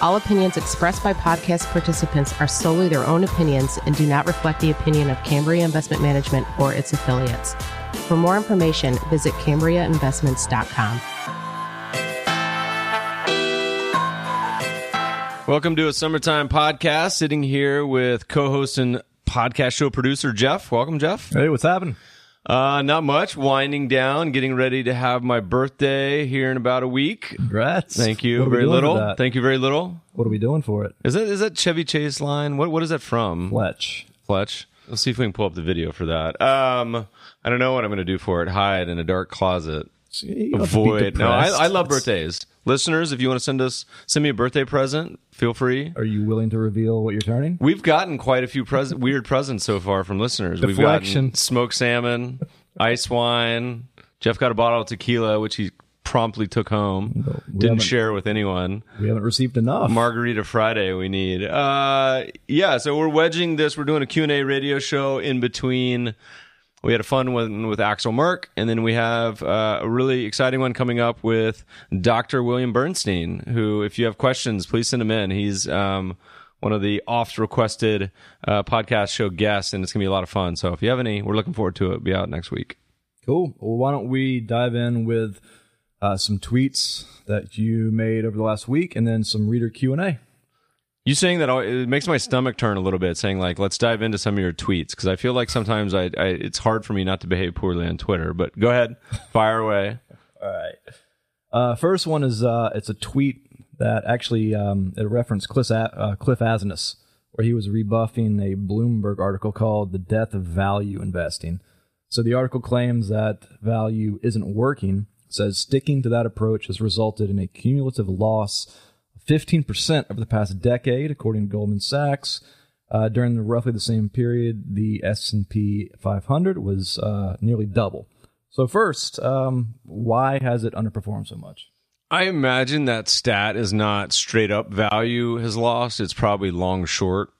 All opinions expressed by podcast participants are solely their own opinions and do not reflect the opinion of Cambria Investment Management or its affiliates. For more information, visit CambriaInvestments.com. Welcome to a summertime podcast. Sitting here with co-host and podcast show producer Jeff. Welcome, Jeff. Hey, what's happening? Uh, not much. Winding down, getting ready to have my birthday here in about a week. Congrats. Thank you. What are we very little. Thank you. Very little. What are we doing for it? Is that is that Chevy Chase line? What what is that from? Fletch. Fletch. Let's see if we can pull up the video for that. Um, I don't know what I'm going to do for it. Hide in a dark closet. You don't have to be Avoid. No, I. I love birthdays. Listeners, if you want to send us send me a birthday present, feel free. Are you willing to reveal what you're turning? We've gotten quite a few pres- weird presents so far from listeners. We've Deflection. gotten smoked salmon, ice wine. Jeff got a bottle of tequila, which he promptly took home. we Didn't share with anyone. We haven't received enough. Margarita Friday we need. Uh, yeah, so we're wedging this. We're doing a Q&A radio show in between. We had a fun one with Axel Merck, and then we have uh, a really exciting one coming up with Dr. William Bernstein, who, if you have questions, please send him in. He's um, one of the oft requested uh, podcast show guests, and it's going to be a lot of fun. So if you have any, we're looking forward to it. Be out next week. Cool. Well, why don't we dive in with uh, some tweets that you made over the last week, and then some reader Q and A. You saying that it makes my stomach turn a little bit. Saying like, let's dive into some of your tweets because I feel like sometimes I, I it's hard for me not to behave poorly on Twitter. But go ahead, fire away. All right. Uh, first one is uh, it's a tweet that actually um, it referenced Cliff, uh, Cliff Asness, where he was rebuffing a Bloomberg article called "The Death of Value Investing." So the article claims that value isn't working. Says sticking to that approach has resulted in a cumulative loss 15% over the past decade, according to Goldman Sachs. Uh, during the, roughly the same period, the S&P 500 was uh, nearly double. So first, um, why has it underperformed so much? I imagine that stat is not straight up value has lost. It's probably long short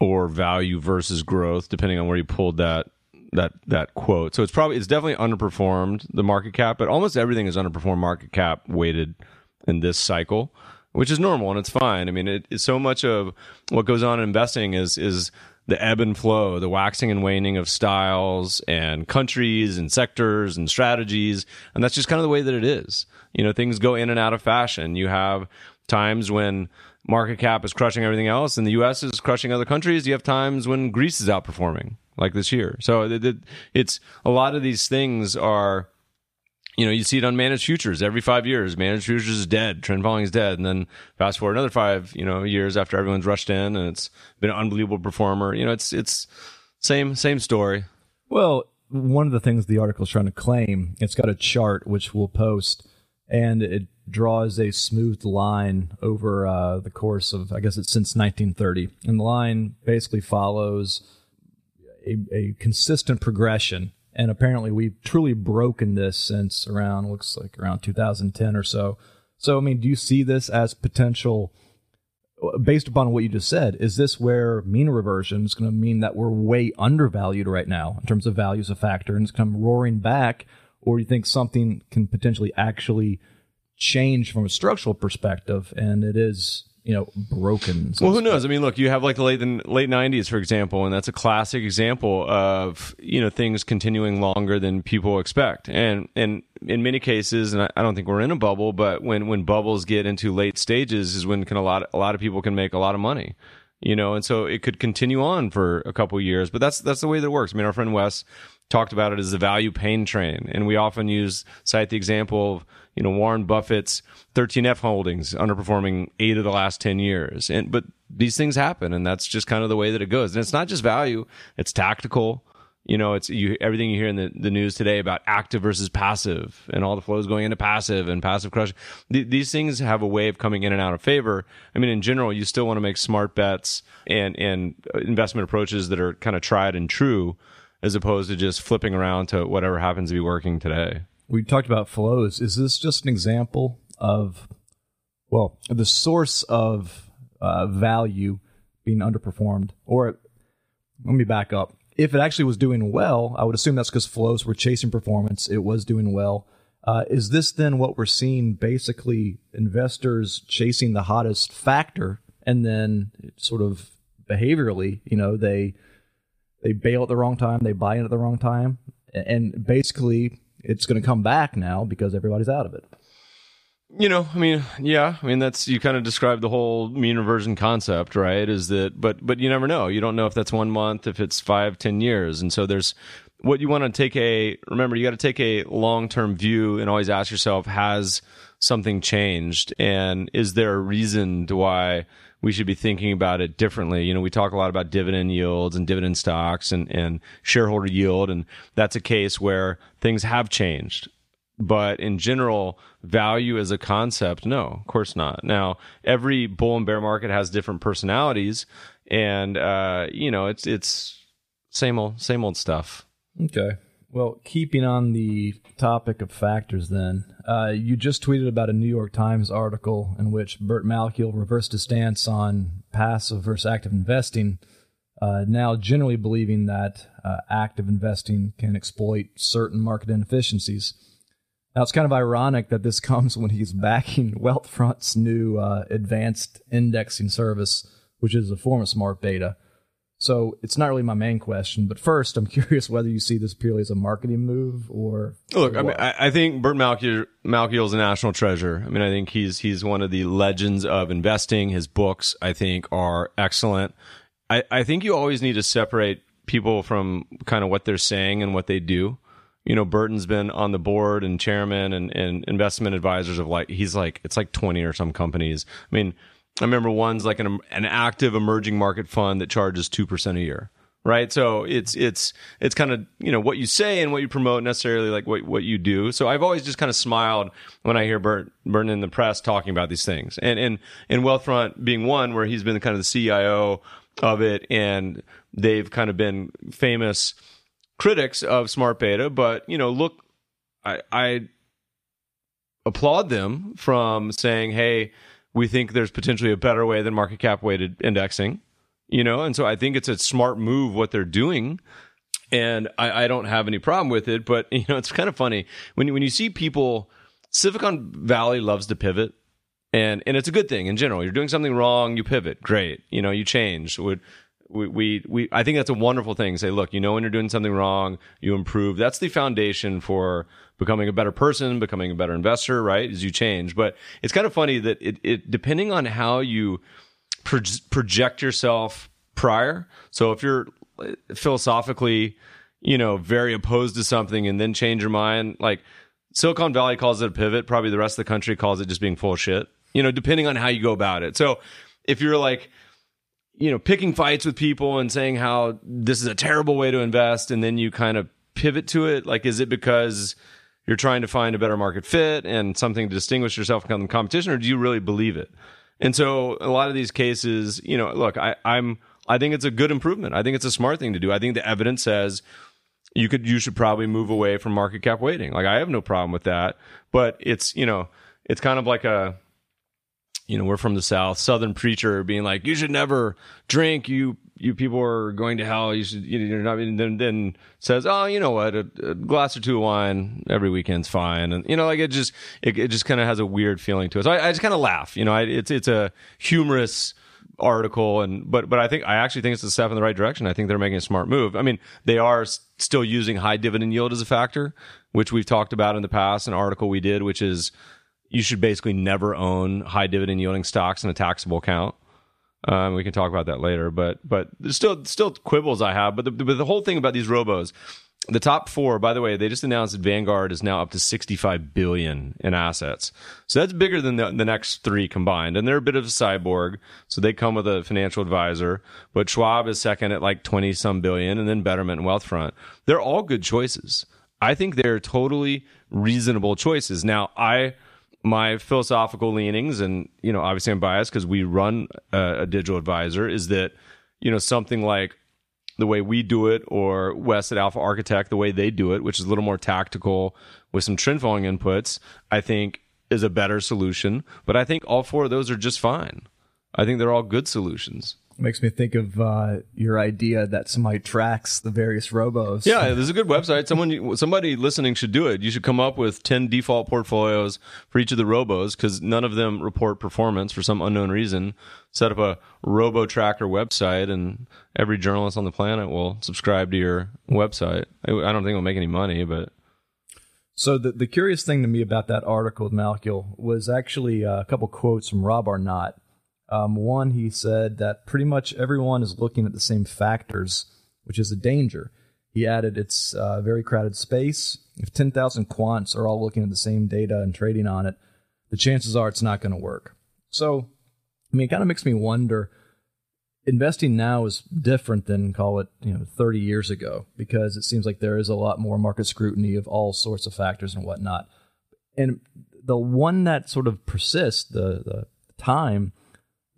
or value versus growth, depending on where you pulled that that that quote. So it's probably it's definitely underperformed the market cap, but almost everything is underperformed market cap weighted in this cycle, which is normal and it's fine. I mean, it, it's so much of what goes on in investing is is the ebb and flow, the waxing and waning of styles and countries and sectors and strategies, and that's just kind of the way that it is. You know, things go in and out of fashion. You have times when market cap is crushing everything else and the US is crushing other countries. You have times when Greece is outperforming like this year. So it, it- it's a lot of these things are you know, you see it on managed futures every five years. Managed futures is dead. Trend following is dead. And then fast forward another five, you know, years after everyone's rushed in and it's been an unbelievable performer. You know, it's, it's same, same story. Well, one of the things the article is trying to claim, it's got a chart which we'll post, and it draws a smooth line over uh, the course of, I guess it's since 1930. And the line basically follows a, a consistent progression. And apparently, we've truly broken this since around, looks like around 2010 or so. So, I mean, do you see this as potential? based upon what you just said, is this where mean reversion is going to mean that we're way undervalued right now in terms of value as a factor and it's come roaring back? Or do you think something can potentially actually change from a structural perspective and it is, you know, broken? so Well, who knows? I mean, look, you have like the late late '90s, for example, and that's a classic example of you know things continuing longer than people expect, and and in many cases, and I, I don't think we're in a bubble, but when when bubbles get into late stages, is when can a lot a lot of people can make a lot of money, you know, and so it could continue on for a couple years, but that's that's the way that works. I mean, our friend Wes talked about it as the value pain train, and we often use cite the example of you know Warren Buffett's 13F holdings underperforming eight of the last 10 years, and but these things happen, and that's just kind of the way that it goes. And it's not just value; it's tactical. You know, it's you everything you hear in the, the news today about active versus passive and all the flows going into passive and passive crush. Th- these things have a way of coming in and out of favor. I mean, in general, you still want to make smart bets and, and investment approaches that are kind of tried and true as opposed to just flipping around to whatever happens to be working today. We talked about flows. Is this just an example of, well, the source of uh, value being underperformed? Or let me back up if it actually was doing well, I would assume that's because flows were chasing performance. It was doing well. Uh, is this then what we're seeing? Basically, investors chasing the hottest factor, and then sort of behaviorally, you know, they they bail at the wrong time, they buy in at the wrong time, and basically, it's going to come back now because everybody's out of it you know, I mean, yeah, I mean that's you kind of described the whole mean reversion concept, right? Is that, but but you never know. You don't know if that's one month, if it's five, ten years, and so there's what you want to take a. Remember, you got to take a long term view and always ask yourself: Has something changed, and is there a reason to why? we should be thinking about it differently. You know, we talk a lot about dividend yields and dividend stocks and, and shareholder yield, and that's a case where things have changed but in general, value as a concept, no, of course not. Now, every bull and bear market has different personalities, and uh, you know, it's it's same old same old stuff. Okay. Well, keeping on the topic of factors, then, uh, you just tweeted about a New York Times article in which Burt Malkiel reversed his stance on passive versus active investing, uh, now generally believing that uh, active investing can exploit certain market inefficiencies. Now it's kind of ironic that this comes when he's backing Wealthfront's new uh, advanced indexing service, which is a form of smart beta. So it's not really my main question, but first I'm curious whether you see this purely as a marketing move or look. Or I mean, I, I think Burt Malkiel Malkiel is a national treasure. I mean, I think he's he's one of the legends of investing. His books, I think, are excellent. I, I think you always need to separate people from kind of what they're saying and what they do you know, Burton's been on the board and chairman and, and investment advisors of like, he's like, it's like 20 or some companies. I mean, I remember one's like an, an active emerging market fund that charges 2% a year. Right. So it's, it's, it's kind of, you know, what you say and what you promote necessarily like what, what you do. So I've always just kind of smiled when I hear Burt, Burton in the press talking about these things and, and, and Wealthfront being one where he's been kind of the CIO of it and they've kind of been famous critics of smart beta, but you know, look, I, I applaud them from saying, "Hey, we think there's potentially a better way than market cap weighted indexing." You know, and so I think it's a smart move what they're doing, and I, I don't have any problem with it. But you know, it's kind of funny when when you see people. Silicon Valley loves to pivot, and and it's a good thing in general. You're doing something wrong, you pivot, great. You know, you change. We, we, we, I think that's a wonderful thing. Say, look, you know when you're doing something wrong, you improve. That's the foundation for becoming a better person, becoming a better investor, right? As you change. But it's kind of funny that it, it depending on how you pro- project yourself prior. So if you're uh, philosophically, you know, very opposed to something and then change your mind, like Silicon Valley calls it a pivot, probably the rest of the country calls it just being full shit. You know, depending on how you go about it. So if you're like, you know, picking fights with people and saying how this is a terrible way to invest, and then you kind of pivot to it? Like, is it because you're trying to find a better market fit and something to distinguish yourself from the competition, or do you really believe it? And so, a lot of these cases, you know, look, I, I'm, I think it's a good improvement. I think it's a smart thing to do. I think the evidence says you could, you should probably move away from market cap weighting. Like, I have no problem with that, but it's, you know, it's kind of like a, you know, we're from the South, Southern preacher being like, you should never drink. You, you people are going to hell. You should, you know, and then, then says, oh, you know what, a, a, glass or two of wine every weekend's fine. And, you know, like it just, it, it just kind of has a weird feeling to it. So I, I just kind of laugh, you know, I, it's, it's a humorous article. And, but, but I think, I actually think it's a step in the right direction. I think they're making a smart move. I mean, they are still using high dividend yield as a factor, which we've talked about in the past, an article we did, which is, you should basically never own high dividend yielding stocks in a taxable account. Um, we can talk about that later, but but there's still still quibbles I have. But the, but the whole thing about these robos, the top four, by the way, they just announced that Vanguard is now up to 65 billion in assets. So that's bigger than the, the next three combined. And they're a bit of a cyborg. So they come with a financial advisor, but Schwab is second at like 20 some billion and then Betterment and Wealthfront. They're all good choices. I think they're totally reasonable choices. Now, I, my philosophical leanings, and, you know, obviously I'm biased because we run a, a digital advisor is that, you know, something like the way we do it or Wes at Alpha Architect the way they do it, which is a little more tactical with some trend following inputs, I think is a better solution. But I think all four of those are just fine. I think they're all good solutions. Makes me think of uh, your idea that somebody tracks the various robos. Yeah, there's a good website. Someone, somebody listening should do it. You should come up with ten default portfolios for each of the robos because none of them report performance for some unknown reason. Set up a robo tracker website, and every journalist on the planet will subscribe to your website. I I don't think it'll make any money, but So the the curious thing to me about that article with Malkiel was actually uh, a couple quotes from Rob Arnott. Um, one, he said that pretty much everyone is looking at the same factors, which is a danger. He added, it's a very crowded space. If 10,000 quants are all looking at the same data and trading on it, the chances are it's not going to work. So, I mean, it kind of makes me wonder investing now is different than call it you know 30 years ago because it seems like there is a lot more market scrutiny of all sorts of factors and whatnot and the one that sort of persists the, the time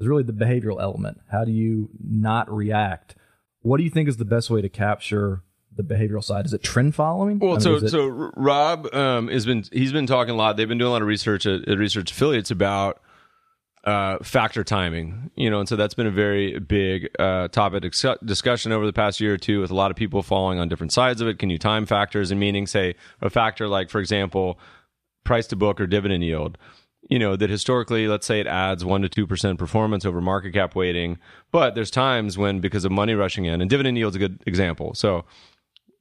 is really the behavioral element how do you not react what do you think is the best way to capture the behavioral side is it trend following I Well, mean, so it- so Rob um, has been he's been talking a lot. They've been doing a lot of research at, at research affiliates about uh, factor timing. You know, and so that's been a very big uh, topic dis- discussion over the past year or two with a lot of people following on different sides of it. Can you time factors and meaning say a factor like, for example, price to book or dividend yield? You know that historically, let's say it adds one to two percent performance over market cap weighting, but there's times when because of money rushing in, and dividend yield's a good example. So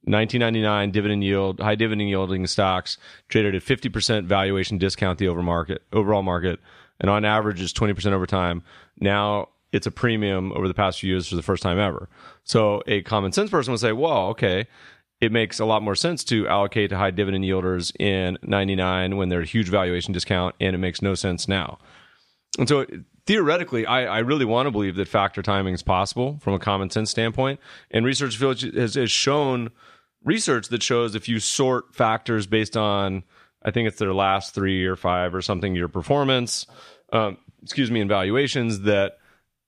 1999 dividend yield, high dividend yielding stocks traded at 50% valuation discount the over market, overall market, and on average is 20% over time. Now it's a premium over the past few years for the first time ever. So a common sense person would say, well, okay, it makes a lot more sense to allocate to high dividend yielders in 99 when they're a huge valuation discount, and it makes no sense now. And so theoretically, I, I really want to believe that factor timing is possible from a common sense standpoint. And Research has, has shown research that shows if you sort factors based on, I think it's their last three or five or something, your performance, um, excuse me, in valuations, that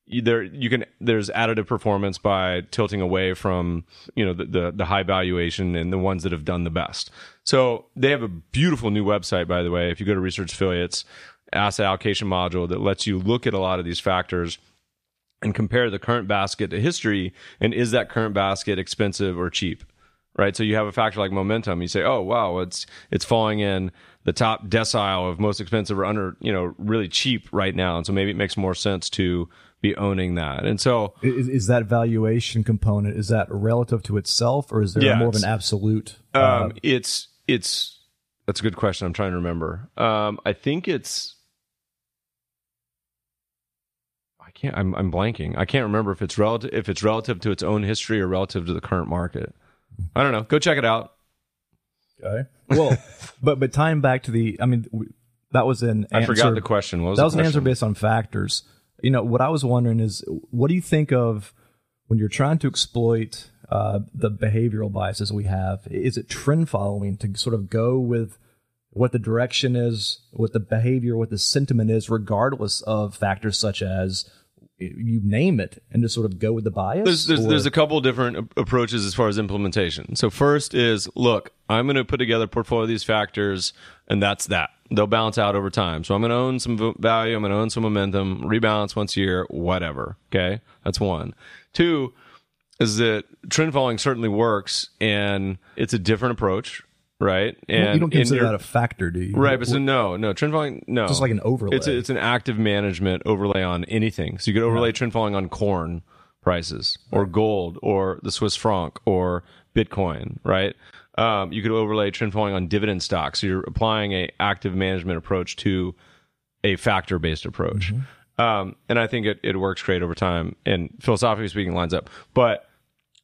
there you can there's additive performance by tilting away from you know the, the the high valuation and the ones that have done the best. So they have a beautiful new website, by the way. If you go to Research Affiliates, asset allocation module that lets you look at a lot of these factors and compare the current basket to history and is that current basket expensive or cheap right so you have a factor like momentum you say oh wow it's it's falling in the top decile of most expensive or under you know really cheap right now and so maybe it makes more sense to be owning that and so is, is that valuation component is that relative to itself or is there Yeah, more of an absolute uh, um, it's it's that's a good question i'm trying to remember um, i think it's I can't. I'm, I'm blanking. I can't remember if it's relative if it's relative to its own history or relative to the current market. I don't know. Go check it out. Okay. Well, but but tying back to the, I mean, w- that was an I forgot the question. What was that the was an answer based on factors. You know, what I was wondering is, what do you think of when you're trying to exploit uh, the behavioral biases we have? Is it trend following to sort of go with what the direction is, what the behavior, what the sentiment is, regardless of factors such as you name it, and just sort of go with the bias? There's there's, there's a couple different approaches as far as implementation. So first is look, I'm going to put together a portfolio of these factors, and that's that. They'll balance out over time. So I'm going to own some value. I'm going to own some momentum. Rebalance once a year, whatever. Okay, that's one. Two is that trend following certainly works, and it's a different approach, right? And you don't consider your- that a factor, do you? Right, but so no, no trend following, no, Just like an overlay. It's a, it's an active management overlay on anything. So you could overlay trend following on corn prices, or gold, or the Swiss franc, or Bitcoin. Right. Um, you could overlay trend following on dividend stocks. So you're applying a active management approach to a factor based approach. Um, and I think it, it works great over time, and philosophically speaking, lines up. But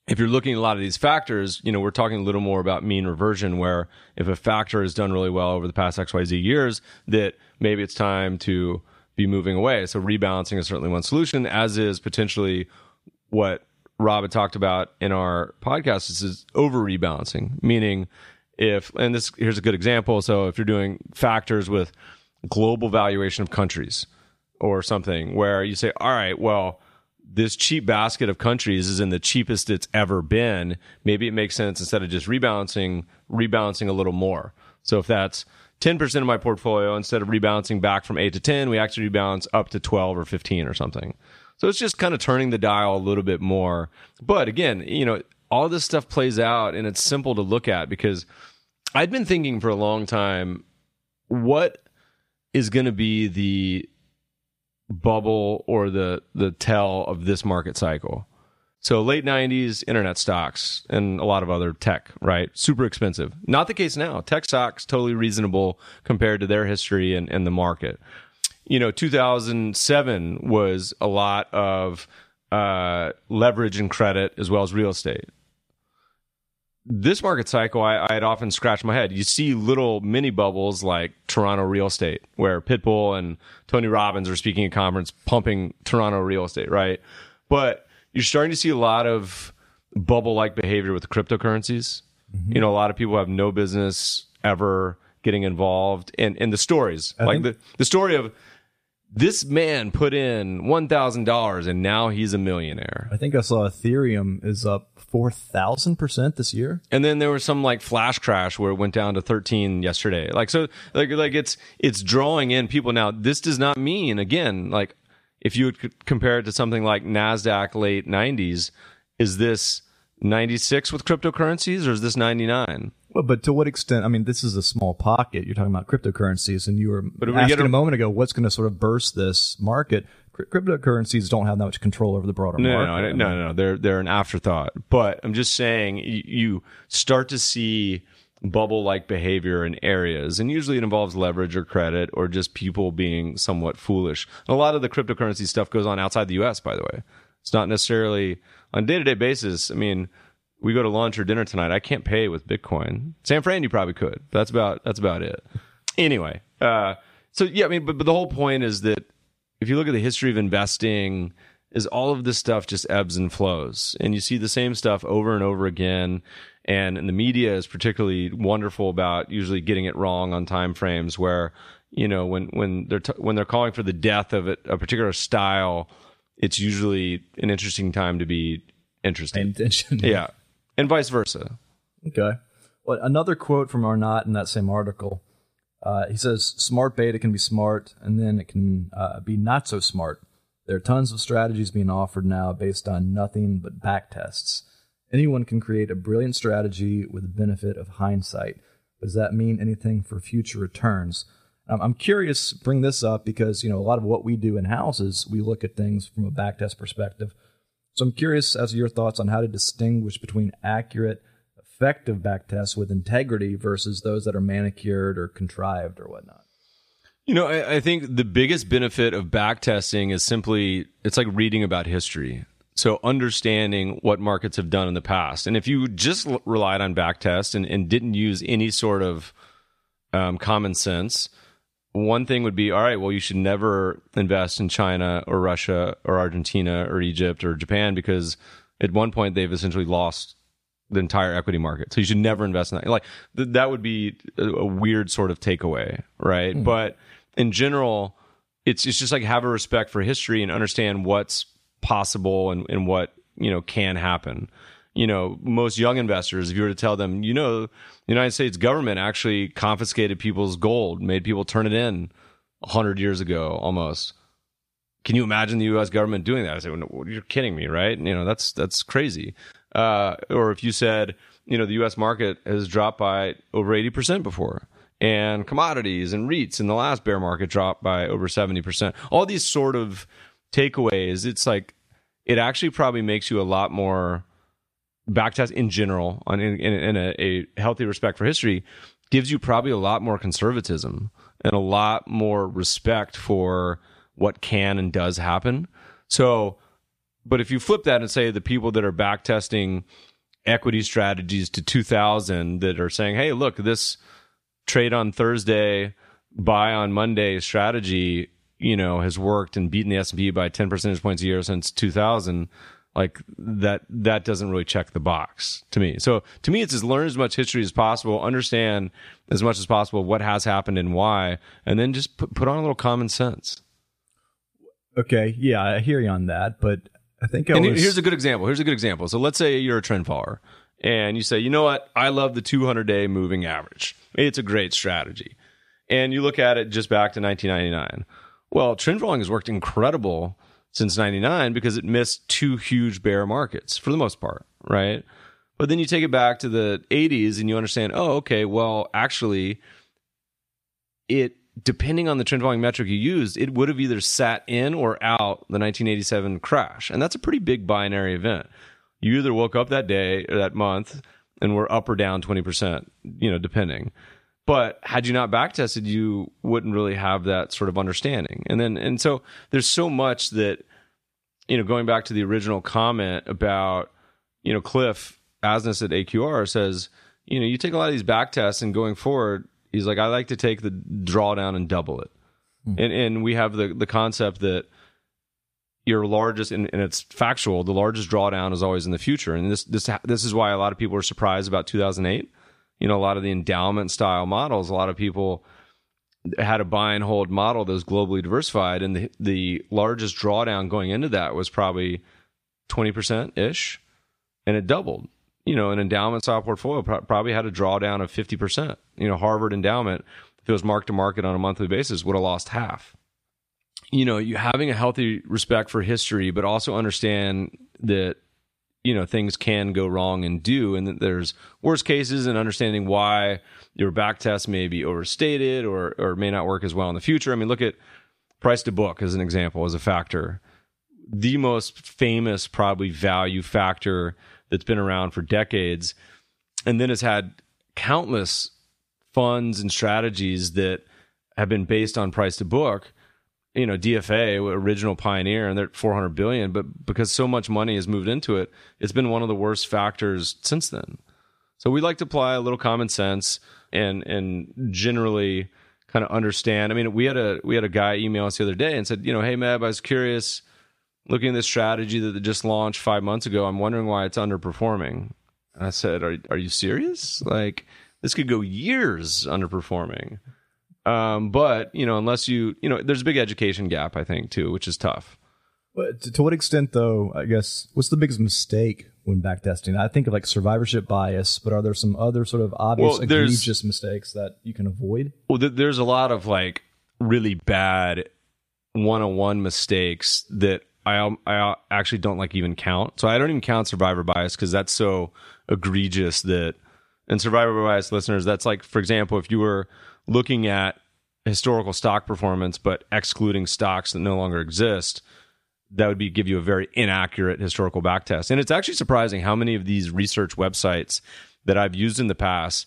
if you're looking at a lot of these factors, you know, we're talking a little more about mean reversion, where if a factor has done really well over the past XYZ years, that maybe it's time to be moving away. So rebalancing is certainly one solution, as is potentially what Rob had talked about in our podcast is, is over rebalancing, meaning if, and this here's a good example. So if you're doing factors with global valuation of countries or something where you say, all right, well, this cheap basket of countries is in the cheapest it's ever been. Maybe it makes sense instead of just rebalancing, rebalancing a little more. So if that's 10% of my portfolio, instead of rebalancing back from 8 to 10, we actually rebalance up to 12 or 15 or something. So it's just kind of turning the dial a little bit more. But again, you know, all this stuff plays out and it's simple to look at because I'd been thinking for a long time what is going to be the bubble or the the tell of this market cycle. So late 90s internet stocks and a lot of other tech, right? Super expensive. Not the case now. Tech stocks totally reasonable compared to their history and, and the market. You know, 2007 was a lot of uh, leverage and credit as well as real estate this market cycle, I, I had often scratched my head. You see little mini bubbles like Toronto real estate, where Pitbull and Tony Robbins are speaking at conference pumping Toronto real estate, right? But you're starting to see a lot of bubble like behavior with cryptocurrencies. Mm-hmm. You know, a lot of people have no business ever getting involved. And, and the stories, I like think- the, the story of this man put in $1,000 and now he's a millionaire. I think I saw Ethereum is up 4,000% this year. And then there was some like flash crash where it went down to 13 yesterday. Like, so, like, like it's, it's drawing in people. Now, this does not mean, again, like, if you would compare it to something like NASDAQ late 90s, is this 96 with cryptocurrencies or is this 99? Well, but to what extent? I mean, this is a small pocket. You're talking about cryptocurrencies, and you were but asking a, a moment ago, what's going to sort of burst this market? Cryptocurrencies don't have that much control over the broader no, market. No, no, no, no, They're they're an afterthought. But I'm just saying, you start to see bubble-like behavior in areas, and usually it involves leverage or credit or just people being somewhat foolish. And a lot of the cryptocurrency stuff goes on outside the U.S. By the way, it's not necessarily on a day-to-day basis. I mean we go to lunch or dinner tonight, I can't pay with Bitcoin. San Fran, you probably could. That's about that's about it. Anyway, uh, so yeah, I mean, but, but the whole point is that if you look at the history of investing, is all of this stuff just ebbs and flows, and you see the same stuff over and over again. And, and the media is particularly wonderful about usually getting it wrong on time frames where you know when when they're t- when they're calling for the death of it, a particular style it's usually an interesting time to be interested. Attention. Yeah and vice versa. Okay. Well, another quote from Arnott in that same article. Uh, he says, "Smart beta can be smart, and then it can uh, be not so smart. There are tons of strategies being offered now based on nothing but back tests. Anyone can create a brilliant strategy with the benefit of hindsight. Does that mean anything for future returns?" Um, I'm curious. Bring this up because you know a lot of what we do in houses, we look at things from a backtest perspective. So I'm curious as to your thoughts on how to distinguish between accurate, effective backtests with integrity versus those that are manicured or contrived or whatnot. You know, I, I think the biggest benefit of backtesting is simply it's like reading about history. So understanding what markets have done in the past. And if you just relied on backtest and, and didn't use any sort of um, common sense, one thing would be all right well you should never invest in china or russia or argentina or egypt or japan because at one point they've essentially lost the entire equity market. So you should never invest in that. Like th- that would be a, a, weird sort of takeaway right? Mm. but in general it's, it's just like have a respect for history and understand what's possible and, and what you know can happen you know, most young investors, if you were to tell them, you know, the United States government actually confiscated people's gold, made people turn it in hundred years ago almost. Can you imagine the U.S. government doing that? I say, well, you're kidding me, right? You know, that's that's crazy. Uh, or if you said, you know, the U.S. market has dropped by over eighty percent before, and commodities and REITs in the last bear market dropped by over seventy percent. All these sort of takeaways, it's like it actually probably makes you a lot more backtest in general, on in, in, in a, a healthy respect for history, gives you probably a lot more conservatism and a lot more respect for what can and does happen. So But if you flip that and say the people that are backtesting equity strategies to 2000 that are saying, hey, look, this trade on Thursday, buy on Monday strategy, you know, has worked and beaten the S&P by 10 percentage points a year since 2000 like that that doesn't really check the box to me. So to me it's just learn as much history as possible understand as much as possible what has happened and why and then just put, put on a little common sense. Okay. Yeah i hear you on that but i think I and was... here's a good example. Here's a good example. So let's say you're a trend follower and you say you know what? I love the 200 day moving average. It's a great strategy. And you look at it just back to 1999 well trend following has worked incredible since 99 because it missed two huge bear markets for the most part, right? But then you take it back to the 80s and you understand, oh, okay, well, actually, it, depending on the trend following metric you used, it would have either sat in or out the 1987 crash. And that's a pretty big binary event. You either woke up that day or that month and were up or down 20%, you know, depending. But had you not back tested you wouldn't really have that sort of understanding. And then, and so there's so much that, you know, going back to the original comment about, you know, Cliff Asness at AQR says, you know, you take a lot of these back tests and going forward, he's like, I like to take the drawdown and double it. Mm. And, and we have the, the concept that, your largest and, and, it's factual the largest drawdown is always in the future and this this this is why a lot of people are surprised about 2008 you know a lot of the endowment style models a lot of people had a buy and hold model that was globally diversified and the, the largest drawdown going into that was probably 20% ish and it doubled. You know an endowment style portfolio probably had a drawdown of 50% you know harvard endowment if it was mark to market on a monthly basis would have lost half. You know you having a healthy respect for history but also understand that you know things can go wrong and do and there's worst cases and understanding why your back test may be overstated or or may not work as well in the future. I mean look at price to book as an example as a factor. The most famous probably value factor that's been around for decades and then has had countless funds and strategies that have been based on price to book you know DFA original pioneer and they're 400 billion but because so much money has moved into it it's been one of the worst factors since then. So we like to apply a little common sense and and generally kind of understand. I mean we had a we had a guy email us the other day and said you know hey Meb I was curious looking at this strategy that just launched 5 months ago I'm wondering why it's underperforming. And I said are are you serious? Like this could go years underperforming um, but you know, unless you, you know, there's a big education gap, I think, too, which is tough. But to, to what extent, though? I guess what's the biggest mistake when backtesting? I think of like survivorship bias, but are there some other sort of obvious well, egregious mistakes that you can avoid? Well, th- there's a lot of like really bad one-on-one mistakes that I I actually don't like even count. So I don't even count survivor bias because that's so egregious that. And survivor bias listeners, that's like, for example, if you were looking at historical stock performance, but excluding stocks that no longer exist, that would be give you a very inaccurate historical backtest. And it's actually surprising how many of these research websites that I've used in the past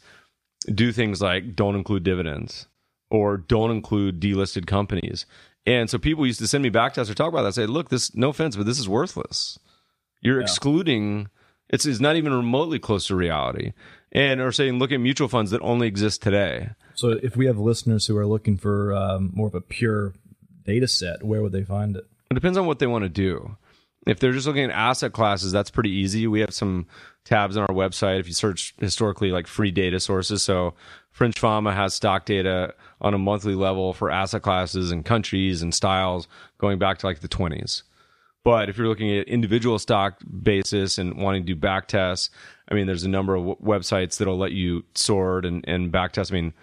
do things like don't include dividends or don't include delisted companies. And so people used to send me back backtests or talk about that. Say, look, this no offense, but this is worthless. You're yeah. excluding. It's, it's not even remotely close to reality. And or saying, look at mutual funds that only exist today. So if we have listeners who are looking for um, more of a pure data set, where would they find it? It depends on what they want to do. If they're just looking at asset classes, that's pretty easy. We have some tabs on our website if you search historically like free data sources. So French Fama has stock data on a monthly level for asset classes and countries and styles going back to like the 20s. But if you're looking at individual stock basis and wanting to do back tests, I mean, there's a number of w- websites that'll let you sort and, and back test. I mean,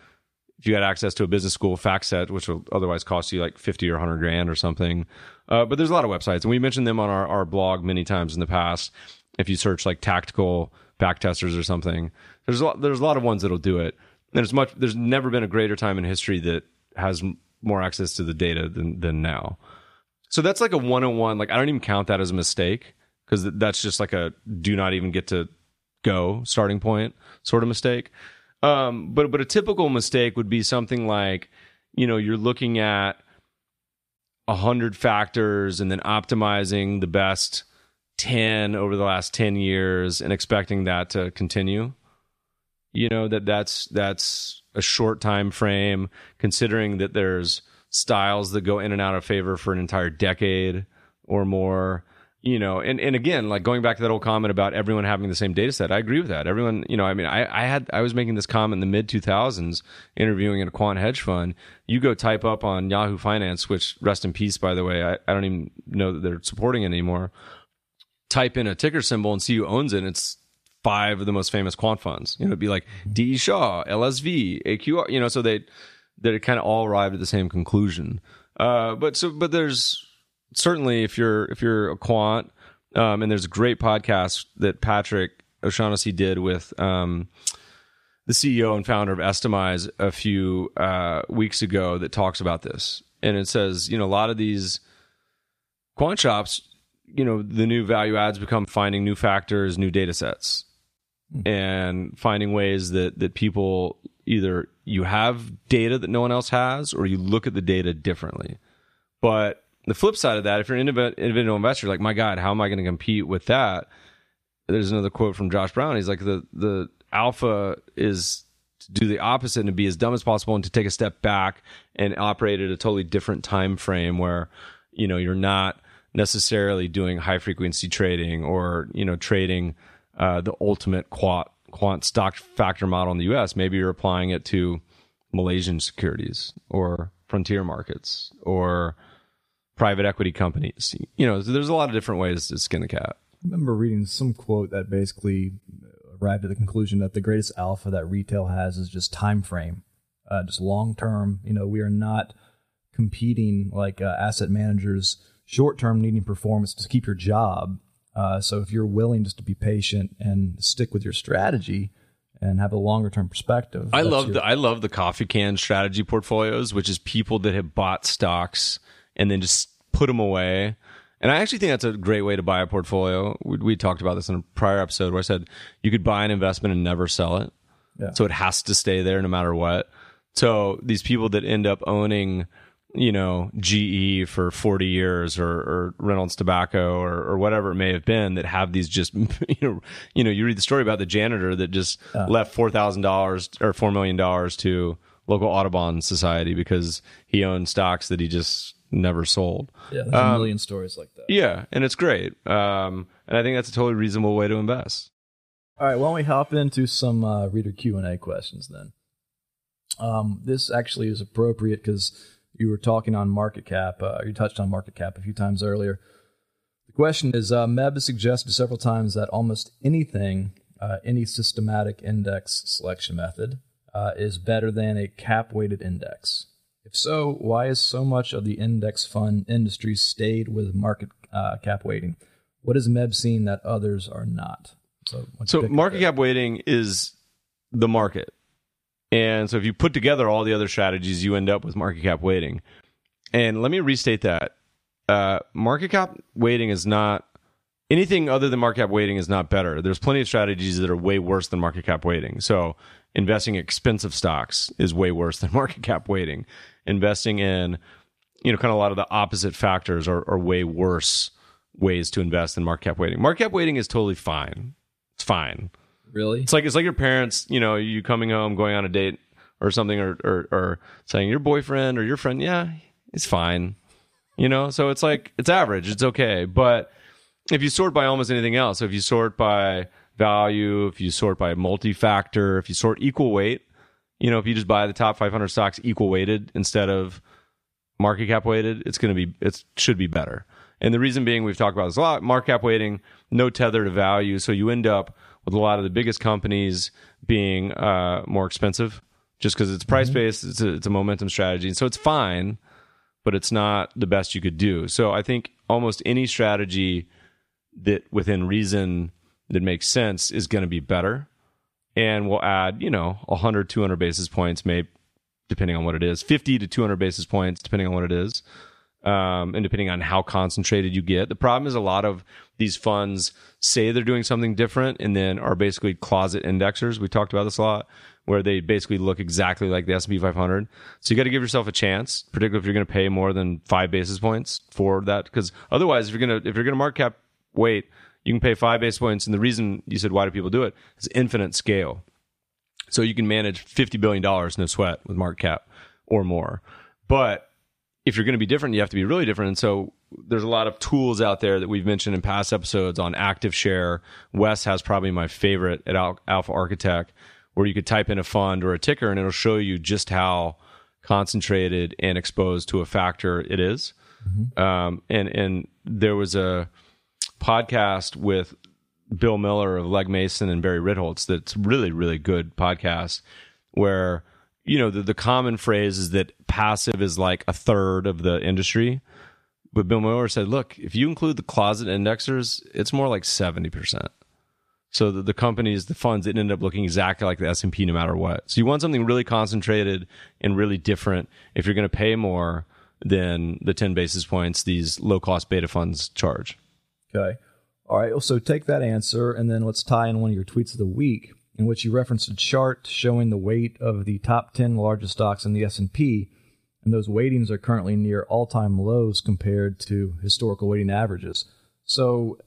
if you had access to a business school FactSet, which will otherwise cost you like 50 or 100 grand or something. Uh, but there's a lot of websites, and we mentioned them on our, our blog many times in the past. If you search like tactical backtesters or something, there's a lot, there's a lot of ones that'll do it. And there's much, there's never been a greater time in history that has more access to the data than, than now. So that's like a one on one. Like I don't even count that as a mistake because that's just like a do not even get to go starting point sort of mistake. Um, but but a typical mistake would be something like, you know, you're looking at a hundred factors and then optimizing the best 10 over the last 10 years and expecting that to continue. You know that that's that's a short time frame considering that there's styles that go in and out of favor for an entire decade or more you know and, and again like going back to that old comment about everyone having the same data set i agree with that. Everyone you know i mean i, I had i was making this comment in the mid 2000s interviewing in a quant hedge fund. You go type up on yahoo finance which rest in peace by the way i, I don't even know that they're supporting it anymore. Type in a ticker symbol and see who owns it and it's five of the most famous quant funds. You know it'd be like d. Shaw lsv aqr you know so they they kind of all arrived at the same conclusion. Uh, but so but there's certainly if you're if you're a quant, um, and there's a great podcast that Patrick O'Shaughnessy did with um, the CEO and founder of Estimize a few uh, weeks ago that talks about this, and it says you know a lot of these quant shops, you know, the new value adds become finding new factors, new data sets, mm-hmm. and finding ways that that people either you have data that no one else has, or you look at the data differently. But the flip side of that, if you're an individual investor, like my God, how am I going to compete with that? There's another quote from Josh Brown. He's like the the alpha is to do the opposite and to be as dumb as possible and to take a step back and operate at a totally different time frame where you know you're not necessarily doing high frequency trading or you know trading uh, the ultimate quant quant stock factor model in the U.S. Maybe you're applying it to Malaysian securities or frontier markets or private equity companies. You know, there's a lot of different ways to skin the cat. I remember reading some quote that basically arrived at the conclusion that the greatest alpha that retail has is just time frame, uh, just long term. You know, we are not competing like uh, asset managers short term needing performance to keep your job. Uh, so if you're willing just to be patient and stick with your strategy and have a longer term perspective, I love your- the I love the coffee can strategy portfolios, which is people that have bought stocks and then just put them away. And I actually think that's a great way to buy a portfolio. We, we, talked about this in a prior episode where I said you could buy an investment and never sell it. Yeah. So it has to stay there no matter what. So these people that end up owning, you know, GE for 40 years or, or Reynolds Tobacco or, or whatever it may have been that have these just, you know, you know, you read the story about the janitor that just uh. left $4,000 or $4 million to local Audubon society because he owned stocks that he just never sold. Yeah, there's um, a million stories like that. Yeah, and it's great. Um, and I think that's a totally reasonable way to invest. All right, why don't we hop into some uh, reader Q and A questions then? Um, this actually is appropriate because you were talking on market cap. Uh, you touched on market cap a few times earlier. The question is: uh, Meb has suggested several times that almost anything, uh, any systematic index selection method, uh, is better than a cap-weighted index. If so, why is so much of the index fund industry stayed with market uh, cap weighting? What is MEB seeing that others are not? So, so market cap weighting is the market. And so if you put together all the other strategies, you end up with market cap weighting. And let me restate that. Uh, market cap weighting is not anything other than market cap weighting is not better. There's plenty of strategies that are way worse than market cap weighting. So investing expensive stocks is way worse than market cap weighting investing in you know kind of a lot of the opposite factors are, are way worse ways to invest than market cap weighting. Market cap weighting is totally fine. It's fine. Really? It's like it's like your parents, you know, you coming home, going on a date or something, or or, or saying your boyfriend or your friend, yeah, it's fine. You know, so it's like it's average, it's okay. But if you sort by almost anything else, if you sort by value, if you sort by multi-factor, if you sort equal weight, you know, if you just buy the top 500 stocks equal weighted instead of market cap weighted, it's going to be it should be better. And the reason being, we've talked about this a lot. Market cap weighting, no tether to value, so you end up with a lot of the biggest companies being uh, more expensive, just because it's price based. Mm-hmm. It's, a, it's a momentum strategy, and so it's fine, but it's not the best you could do. So I think almost any strategy that within reason that makes sense is going to be better and we'll add, you know, 100, 200 basis points, maybe depending on what it is, 50 to 200 basis points, depending on what it is, um, and depending on how concentrated you get. The problem is a lot of these funds say they're doing something different and then are basically closet indexers. We talked about this a lot, where they basically look exactly like the S&P 500. So you got to give yourself a chance, particularly if you're going to pay more than five basis points for that, because otherwise, if you're going to if you're to market cap weight, you can pay five basis points. And the reason you said why do people do it is infinite scale. So you can manage fifty billion dollars no sweat with market cap or more. But if you're going to be different, you have to be really different. And so there's a lot of tools out there that we've mentioned in past episodes on active share. Wes has probably my favorite at Alpha Architect, where you could type in a fund or a ticker and it'll show you just how concentrated and exposed to a factor it is. Mm-hmm. Um, and and there was a podcast with Bill Miller of Legg Mason and Barry Ritholtz that's really really good podcast where you know the, the common phrase is that passive is like a third of the industry. But bill miller said look if you include the closet indexers it's more like 70% so the, the companies the funds it ended up looking exactly like the s&p no matter what. So you want something really concentrated and really different. If you're going to pay more than the 10 basis points these low cost beta funds charge okay all right so take that answer and then let's tie in one of your tweets of the week in which you referenced a chart showing the weight of the top 10 largest stocks in the S&P and those weightings are currently near all-time lows compared to historical weighting averages. So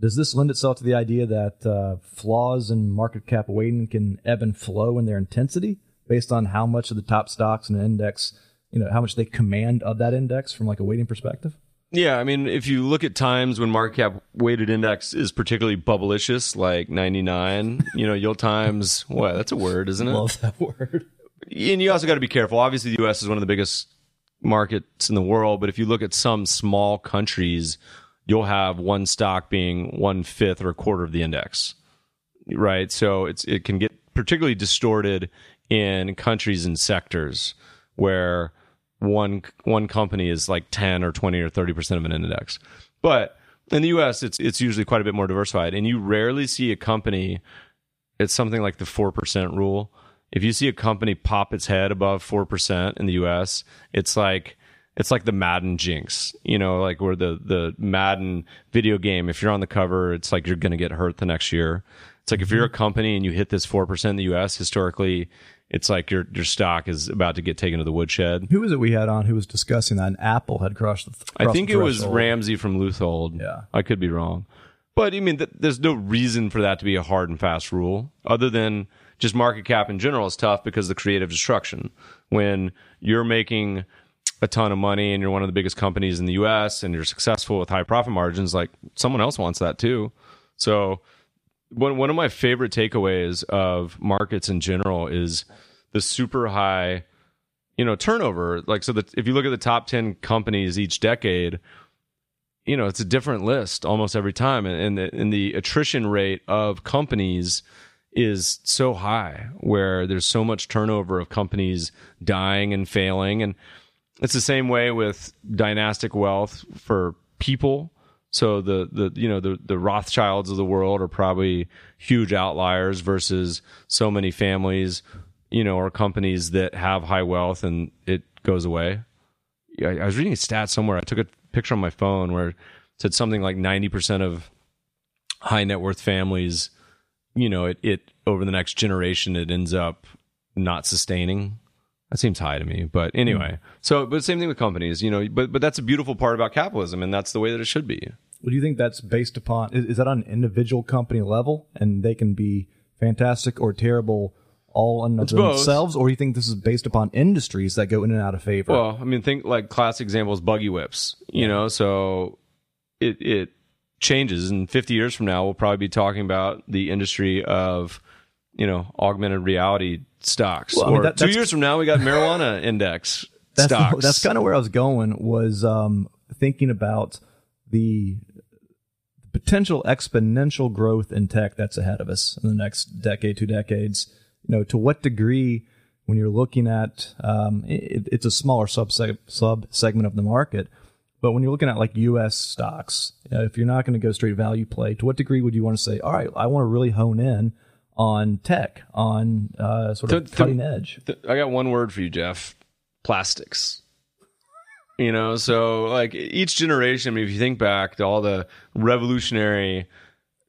does this lend itself to the idea that uh, flaws in market cap weighting can ebb and flow in their intensity based on how much of the top stocks in an index, you know, how much they command of that index from like a weighting perspective? Yeah, I mean, if you look at times when market cap weighted index is particularly bubblicious, like 99, you know, you'll times, what, that's a word, isn't it? Love that word. And you also got to be careful. Obviously, the U.S. is one of the biggest markets in the world, but if you look at some small countries, you'll have one stock being one fifth or a quarter of the index, right? So it's it can get particularly distorted in countries and sectors where one one company is like 10 or 20 or 30% of an index. But in the US it's it's usually quite a bit more diversified and you rarely see a company it's something like the 4% rule. If you see a company pop its head above 4% in the US, it's like it's like the Madden jinx, you know, like where the the Madden video game if you're on the cover, it's like you're going to get hurt the next year. It's like if you're a mm-hmm. company and you hit this 4% in the US, historically it's like your your stock is about to get taken to the woodshed. Who was it we had on who was discussing that? Apple had crushed. The, I think it was Ramsey from Leuthold. Yeah, I could be wrong, but I mean, th- there's no reason for that to be a hard and fast rule, other than just market cap in general is tough because the creative destruction. When you're making a ton of money and you're one of the biggest companies in the U.S. and you're successful with high profit margins, like someone else wants that too. So one one of my favorite takeaways of markets in general is the super high, you know, turnover. Like so, that if you look at the top ten companies each decade, you know, it's a different list almost every time, and and the, and the attrition rate of companies is so high where there's so much turnover of companies dying and failing. And it's the same way with dynastic wealth for people so the the you know the the Rothschilds of the world are probably huge outliers versus so many families, you know, or companies that have high wealth and it goes away. I, I was reading a stat somewhere. I took a picture on my phone where it said something like ninety percent of high net worth families, you know, it, it over the next generation it ends up not sustaining that seems high to me. But anyway, mm. so but same thing with companies, you know. But but that's a beautiful part about capitalism, and that's the way that it should be. Well, do you think that's based upon? Is, is that on an individual company level, and they can be fantastic or terrible all on themselves, or do you think this is based upon industries that go in and out of favor? Well, I mean, think like classic examples, buggy whips. You know, so it it changes, and 50 years from now, we'll probably be talking about the industry of you know augmented reality stocks. Well, or I mean, that, two years from now, we got marijuana index that's, stocks. That's kind of where I was going. Was um, thinking about the potential exponential growth in tech that's ahead of us in the next decade, two decades. You know, to what degree, when you're looking at, um, it, it's a smaller sub sub segment of the market, but when you're looking at like U.S. stocks, you know, if you're not going to go straight value play, to what degree would you want to say, all right, I want to really hone in on tech, on uh, sort of cutting the, edge? The, I got one word for you, Jeff: plastics you know so like each generation i mean if you think back to all the revolutionary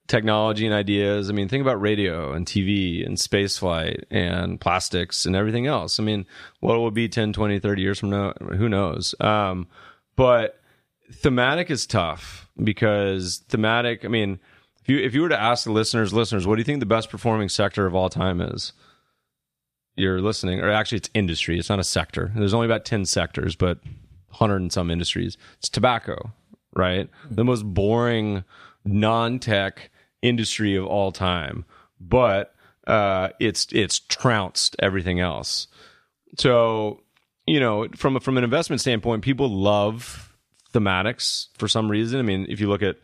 technology and ideas i mean think about radio and tv and space flight and plastics and everything else i mean what will be 10 20 30 years from now who knows um, but thematic is tough because thematic. I mean, if you if you were to ask the listeners, listeners, what do you think the best performing sector of all time is? You're listening, or actually, it's industry. It's not a sector. There's only about ten sectors, but hundred and some industries. It's tobacco, right? The most boring non-tech industry of all time, but uh, it's it's trounced everything else. So you know, from from an investment standpoint, people love thematics for some reason. I mean, if you look at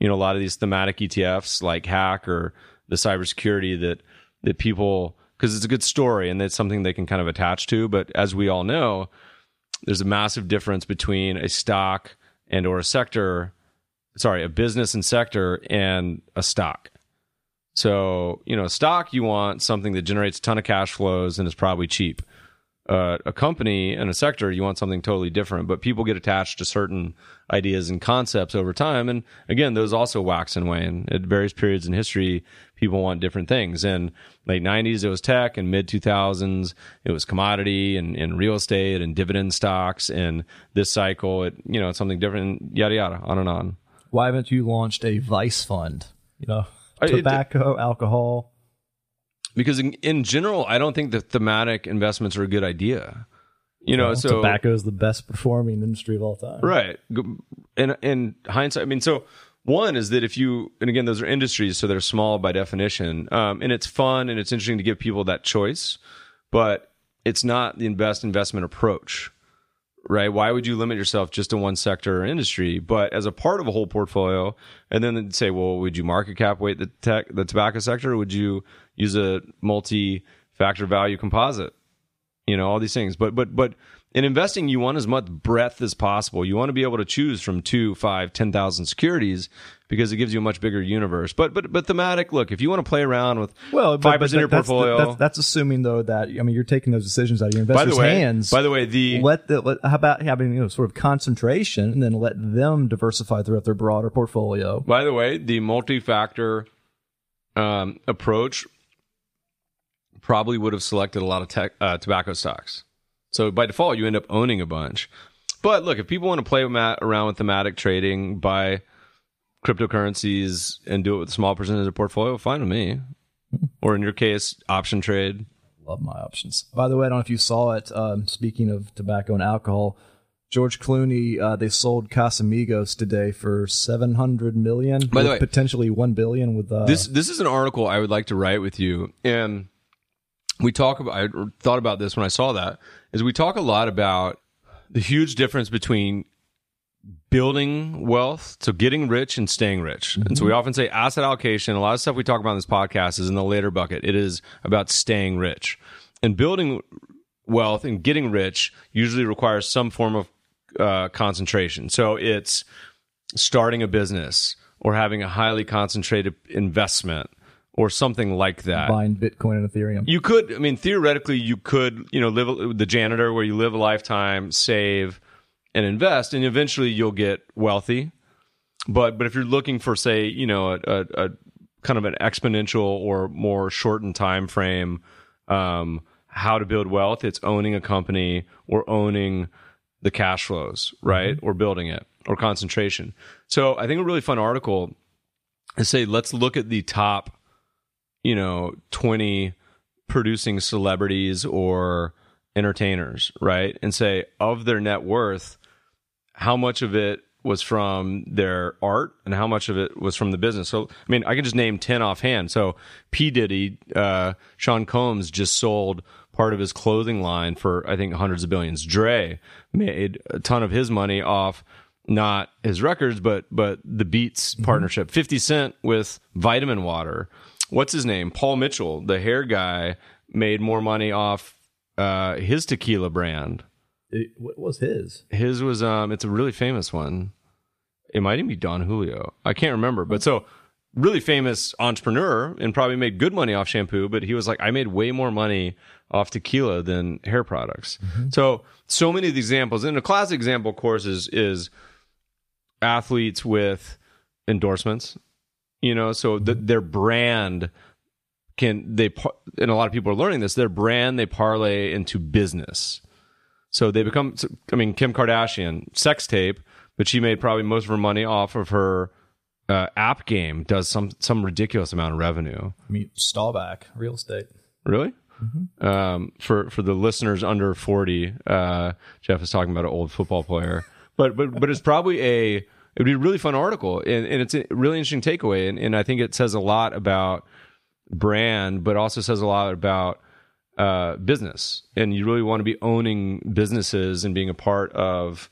you know a lot of these thematic ETFs like Hack or the cybersecurity that that people because it's a good story and it's something they can kind of attach to. But as we all know, there's a massive difference between a stock and or a sector, sorry, a business and sector and a stock. So you know, stock you want something that generates a ton of cash flows and is probably cheap uh, a company and a sector, you want something totally different. But people get attached to certain ideas and concepts over time. And again, those also wax and wane. At various periods in history, people want different things. In late 90s, it was tech. In mid 2000s, it was commodity and, and real estate and dividend stocks. And this cycle, it you know, it's something different, yada, yada, on and on. Why haven't you launched a vice fund? You know, tobacco, alcohol because in, in general, I don't think that thematic investments are a good idea. You know, well, so tobacco is the best performing industry of all time, right? And in hindsight, I mean, so one is that if you and again, those are industries, so they're small by definition, um, and it's fun and it's interesting to give people that choice, but it's not the best investment approach right? Why would you limit yourself just to one sector or industry? But as a part of a whole portfolio, and then say, well, would you market cap weight the tech, the tobacco sector, or would you use a multi-factor value composite? You know, all these things. But but but in investing, you want as much breadth as possible. You want to be able to choose from two, five, ten thousand securities because it gives you a much bigger universe. But but but thematic. Look, if you want to play around with well five percent of your that's portfolio, that's, that's, assuming though that I mean you're taking those decisions out of your investors' by the way, hands. By the way, the let the let, how about having you know sort of concentration and then let them diversify throughout their broader portfolio. By the way, the multi-factor um, approach probably would have selected a lot of tech, uh, tobacco stocks. So by default, you end up owning a bunch. But look, if people want to play around with thematic trading, buy cryptocurrencies and do it with a small percentage of portfolio, fine with me. Or in your case, option trade. Love my options. By the way, I don't know if you saw it. Um, speaking of tobacco and alcohol, George Clooney, uh, they sold Casamigos today for seven hundred million. By the way, potentially one billion. With uh, this, this is an article I would like to write with you, and we talk about. I thought about this when I saw that is we talk a lot about the huge difference between building wealth, so getting rich and staying rich. Mm-hmm. And so we often say asset allocation. A lot of stuff we talk about in this podcast is in the later bucket. It is about staying rich. And building wealth and getting rich usually requires some form of uh, concentration. So it's starting a business or having a highly concentrated investment or something like that. Buying Bitcoin and Ethereum. You could, I mean, theoretically, you could, you know, live the janitor where you live a lifetime, save, and invest, and eventually you'll get wealthy. But but if you're looking for, say, you know, a, a, a kind of an exponential or more shortened time frame, um, how to build wealth, it's owning a company or owning the cash flows, right, mm-hmm. or building it or concentration. So I think a really fun article is say let's look at the top you know, 20 producing celebrities or entertainers, right? And say of their net worth, how much of it was from their art and how much of it was from the business. So, I mean, I can just name 10 offhand. So, P. Diddy, uh, Sean Combs just sold part of his clothing line for, I think, hundreds of billions. Dre made a ton of his money off not his records, but but the Beats mm-hmm. partnership. 50 Cent with Vitamin Water what's his name? Paul Mitchell, the hair guy, made more money off uh, his tequila brand. What was his? His was um, it's a really famous one. It might even be Don Julio. I can't remember, but so really famous entrepreneur and probably made good money off shampoo. But he was like, I made way more money off tequila than hair products. Mm-hmm. So so many of the examples, and a classic example, of course, is is athletes with endorsements you know so the, their brand can they and a lot of people are learning this their brand they parlay into business so they become i mean kim kardashian sex tape but she made probably most of her money off of her uh, app game. Does some some ridiculous amount of revenue. I mean, Staubach, real estate. Really? Um, for for the listeners under forty, uh, Jeff is talking about an old football player, but but but it's probably a it would be a really fun article, and, and it's a really interesting takeaway, and, and I think it says a lot about brand, but also says a lot about uh, business, and you really want to be owning businesses and being a part of.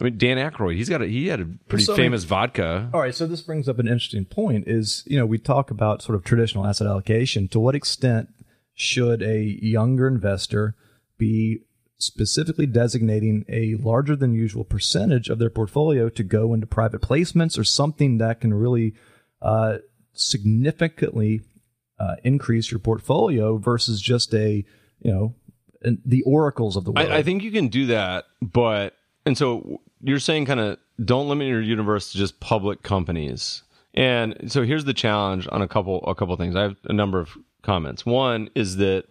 I mean, Dan Aykroyd, he's got a, he had a pretty So, I mean- famous vodka. All right, so this brings up an interesting point is, you know, we talk about sort of traditional asset allocation. To what extent should a younger investor be specifically designating a larger than usual percentage of their portfolio to go into private placements or something that can really uh, significantly uh, increase your portfolio versus just a, you know, an, the oracles of the world? I, I think you can do that, but and so you're saying kind of don't limit your universe to just public companies. And so here's the challenge on a couple a couple things. I have a number of comments. One is that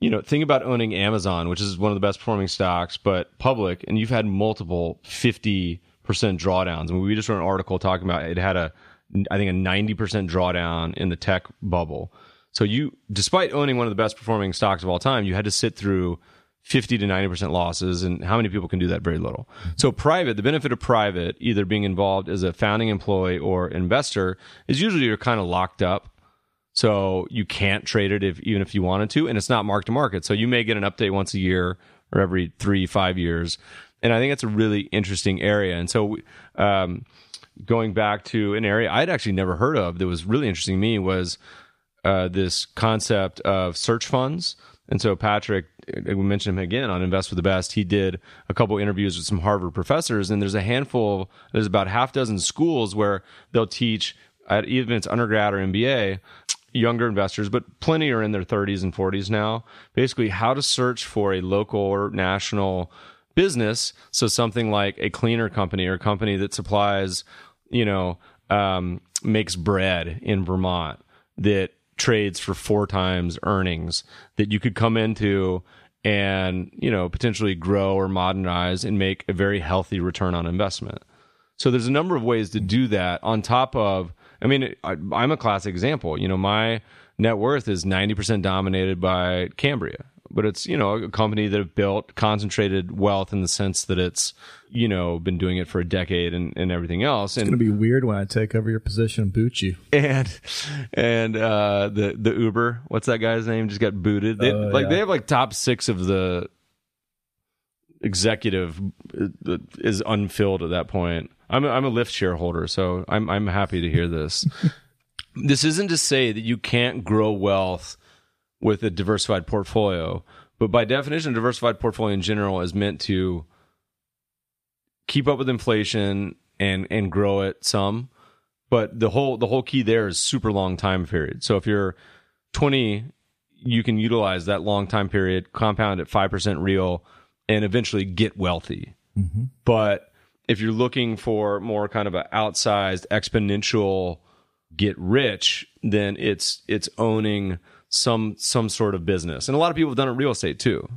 you know think about owning Amazon, which is one of the best performing stocks, but public, and you've had multiple fifty percent drawdowns. I mean, we just wrote an article talking about it had a I think a ninety percent drawdown in the tech bubble. So you, despite owning one of the best performing stocks of all time, you had to sit through 50 to 90% losses. And how many people can do that? Very little. So private, the benefit of private, either being involved as a founding employee or investor is usually you're kind of locked up. So you can't trade it if, even if you wanted to, and it's not mark to market. So you may get an update once a year or every three, five years. And I think it's a really interesting area. And so, um, going back to an area I'd actually never heard of that was really interesting to me was uh, this concept of search funds. And so Patrick, uh, we mentioned him again on Invest with the Best. He did a couple interviews with some Harvard professors, and there's a handful, there's about half dozen schools where they'll teach, at, even it's undergrad or MBA, younger investors, but plenty are in their 30s and 40s now. Basically, how to search for a local or national business. So something like a cleaner company or a company that supplies, you know, um, makes bread in Vermont that trades for four times earnings that you could come into and you know potentially grow or modernize and make a very healthy return on investment. So there's a number of ways to do that on top of i mean I, i'm a classic example. You know my net worth is 90% dominated by cambria but it's you know a company that have built concentrated wealth in the sense that it's you know been doing it for a decade and, and everything else. And it's going to be weird when I take over your position and boot you. and and uh the the uber what's that guy's name? Just got booted. They, Oh, like yeah. they have like top six of the executive uh, is unfilled at that point. I'm a, i'm a lyft shareholder so i'm i'm happy to hear this. This isn't to say that you can't grow wealth with a diversified portfolio. But by definition a diversified portfolio in general is meant to keep up with inflation and and grow it some. But the whole the whole key there is super long time period. So if you're 20 you can utilize that long time period compound at 5% real and eventually get wealthy. Mm-hmm. But if you're looking for more kind of an outsized exponential get rich then it's it's owning some some sort of business and a lot of people have done it in real estate too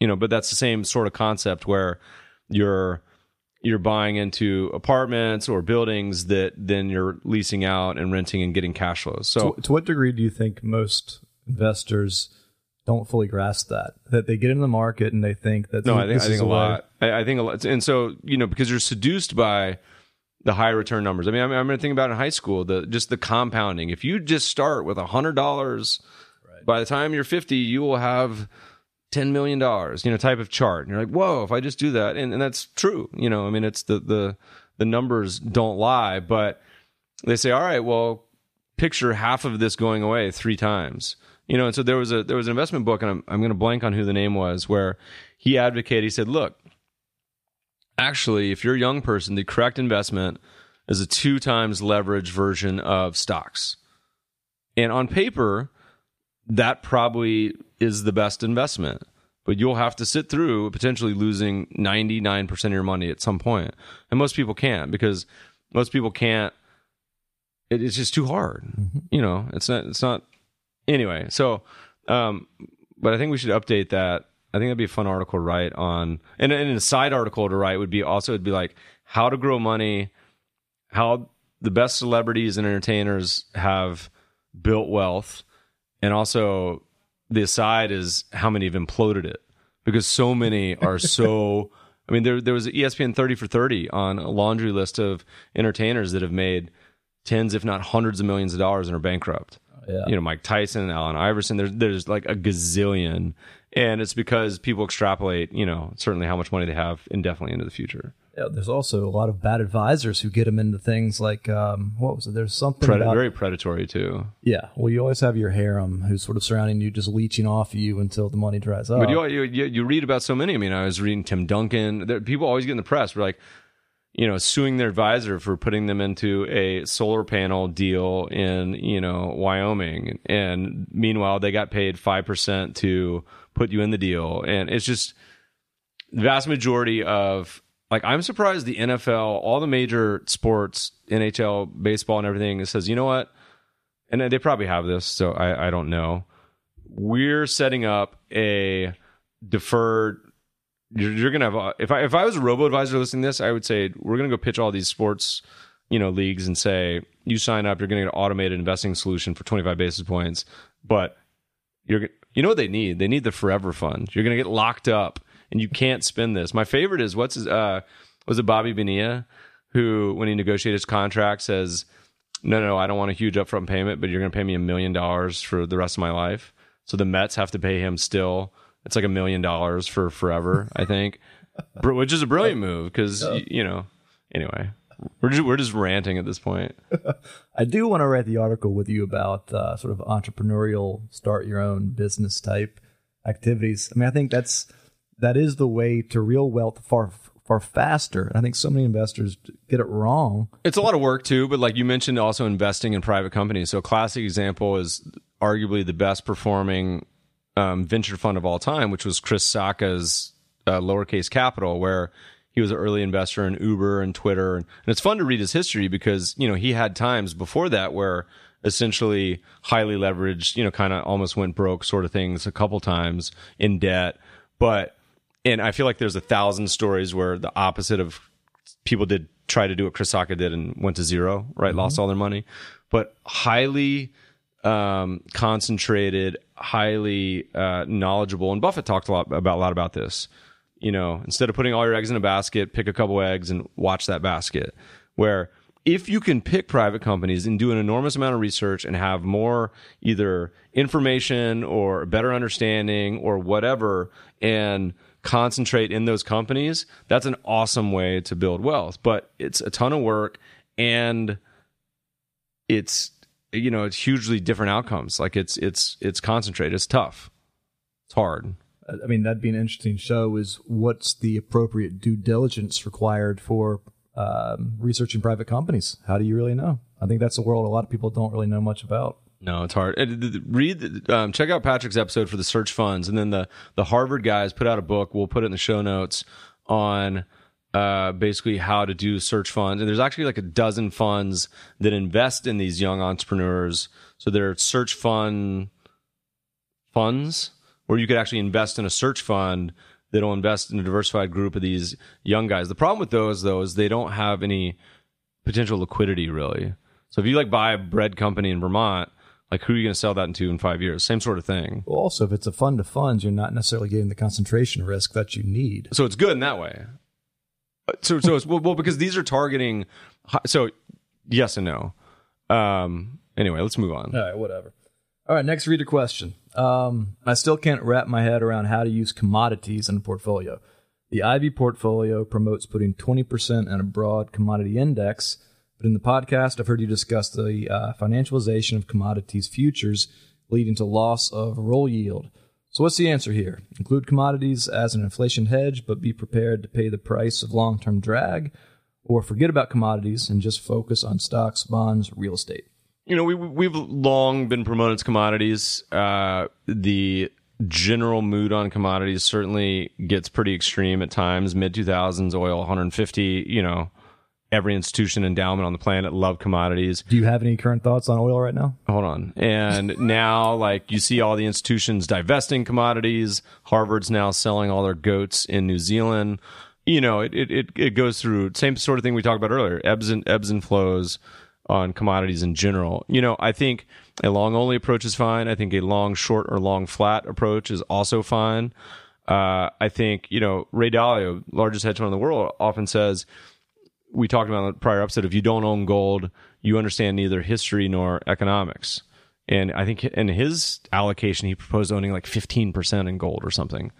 you know but that's the same sort of concept where you're you're buying into apartments or buildings that then you're leasing out and renting and getting cash flows. So to, to what degree do you think most investors don't fully grasp that? That they get into the market and they think that no, I think I think a lot. I, I think a lot, and so you know because you're seduced by the high return numbers. I mean, I'm, I'm going to think about in high school the just the compounding. If you just start with a hundred dollars, by the time you're 50, you will have. Ten million dollars, you know, type of chart, and you're like, "Whoa!" If I just do that, and, and that's true, you know. I mean, it's the the the numbers don't lie, but they say, "All right, well, picture half of this going away three times." You know, and so there was a there was an investment book, and I'm I'm going to blank on who the name was, where he advocated. He said, "Look, actually, if you're a young person, the correct investment is a two times leverage version of stocks, and on paper, that probably is the best investment." But you'll have to sit through potentially losing 99% of your money at some point. And most people can't because most people can't it, it's just too hard. You know, it's not. It's not. Anyway, so, um, but I think we should update that. I think that'd be a fun article to write on, and, and a side article to write would be also it'd be like how to grow money, how the best celebrities and entertainers have built wealth, and also the aside is how many have imploded it because so many are so. I mean, there there was ESPN thirty for thirty on a laundry list of entertainers that have made tens, if not hundreds of millions of dollars and are bankrupt. Yeah. You know, Mike Tyson, Allen Iverson. There's there's like a gazillion, and it's because people extrapolate. You know, certainly how much money they have indefinitely into the future. Yeah, there's also a lot of bad advisors who get them into things like um, what was it? There's something Pred- about very predatory too. yeah. Well, you always have your harem who's sort of surrounding you, just leeching off of you until the money dries up. But you, you you you read about so many. I mean, I was reading Tim Duncan. There, people always get in the press. We're like, you know, suing their advisor for putting them into a solar panel deal in you know Wyoming, and meanwhile they got paid five percent to put you in the deal, and it's just the vast majority of like I'm surprised the NFL, all the major sports, NHL, baseball, and everything, it says, you know what, and they probably have this, so I, I don't know. We're setting up a deferred. You're, you're gonna have a, if I if I was a robo advisor listening to this, I would say we're gonna go pitch all these sports, you know, leagues and say you sign up, you're gonna get an automated investing solution for 25 basis points, but you're you know what they need? They need the forever fund. You're gonna get locked up and you can't spend this. My favorite is what's his uh was it Bobby Bonilla who when he negotiated his contract says no, no, I don't want a huge upfront payment, but you're going to pay me a million dollars for the rest of my life. So the Mets have to pay him still. It's like a million dollars for forever, I think, which is a brilliant move because you know. Anyway, we're just, we're just ranting at this point. I do want to write the article with you about uh, sort of entrepreneurial, start your own business type activities. I mean, I think that's that is the way to real wealth far far faster. And I think so many investors get it wrong. It's a lot of work too, but like you mentioned, also investing in private companies. So a classic example is arguably the best performing um, venture fund of all time, which was Chris Sacca's uh, lowercase capital, where he was an early investor in Uber and Twitter. And, and it's fun to read his history because, you know, he had times before that where essentially highly leveraged, you know, kind of almost went broke sort of things a couple times in debt. But, and I feel like there's a thousand stories where the opposite of people did try to do what Chris Sacca did and went to zero, right? Lost all their money. But highly um, concentrated, highly uh, knowledgeable. And Buffett talked a lot about a lot about this. You know, instead of putting all your eggs in a basket, pick a couple eggs and watch that basket. Where if you can pick private companies and do an enormous amount of research and have more either information or better understanding or whatever, and concentrate in those companies, that's an awesome way to build wealth. But it's a ton of work and it's you know it's hugely different outcomes. Like it's it's it's concentrated. It's tough. It's hard. I mean, that'd be an interesting show. Is what's the appropriate due diligence required for um, researching private companies? How do you really know? I think that's a world a lot of people don't really know much about. No, it's hard. Read, um, check out Patrick's episode for the search funds, and then the the Harvard guys put out a book. We'll put it in the show notes on uh, basically how to do search funds. And there's actually like a dozen funds that invest in these young entrepreneurs. So there are search fund funds where you could actually invest in a search fund that'll invest in a diversified group of these young guys. The problem with those though is they don't have any potential liquidity really. So if you like buy a bread company in Vermont, like who are you going to sell that into in five years? Same sort of thing. Well, also, if it's a fund of funds, you're not necessarily getting the concentration risk that you need. So it's good in that way. So so it's well, well because these are targeting. So yes and no. Um. Anyway, let's move on. All right, whatever. All right, next reader question. Um, I still can't wrap my head around how to use commodities in a portfolio. The Ivy portfolio promotes putting 20% in a broad commodity index, but in the podcast, I've heard you discuss the uh, financialization of commodities futures leading to loss of roll yield. So, what's the answer here? Include commodities as an inflation hedge, but be prepared to pay the price of long term drag, or forget about commodities and just focus on stocks, bonds, real estate. You know, we we've long been promoted as commodities. Uh, the general mood on commodities certainly gets pretty extreme at times. Mid two thousands, oil 150. You know, every institution endowment on the planet love commodities. Do you have any current thoughts on oil right now? Hold on, and now like you see all the institutions divesting commodities. Harvard's now selling all their goats in New Zealand. you know, it, it, it, it goes through same sort of thing we talked about earlier, ebbs and ebbs and flows on commodities in general. You know, I think a long only approach is fine. I think a long short or long flat approach is also fine. Uh, I think, you know, Ray Dalio, largest hedge fund in the world, often says, we talked about in the prior episode, if you don't own gold, you understand neither history nor economics. And I think in his allocation, he proposed owning like 15% in gold or something.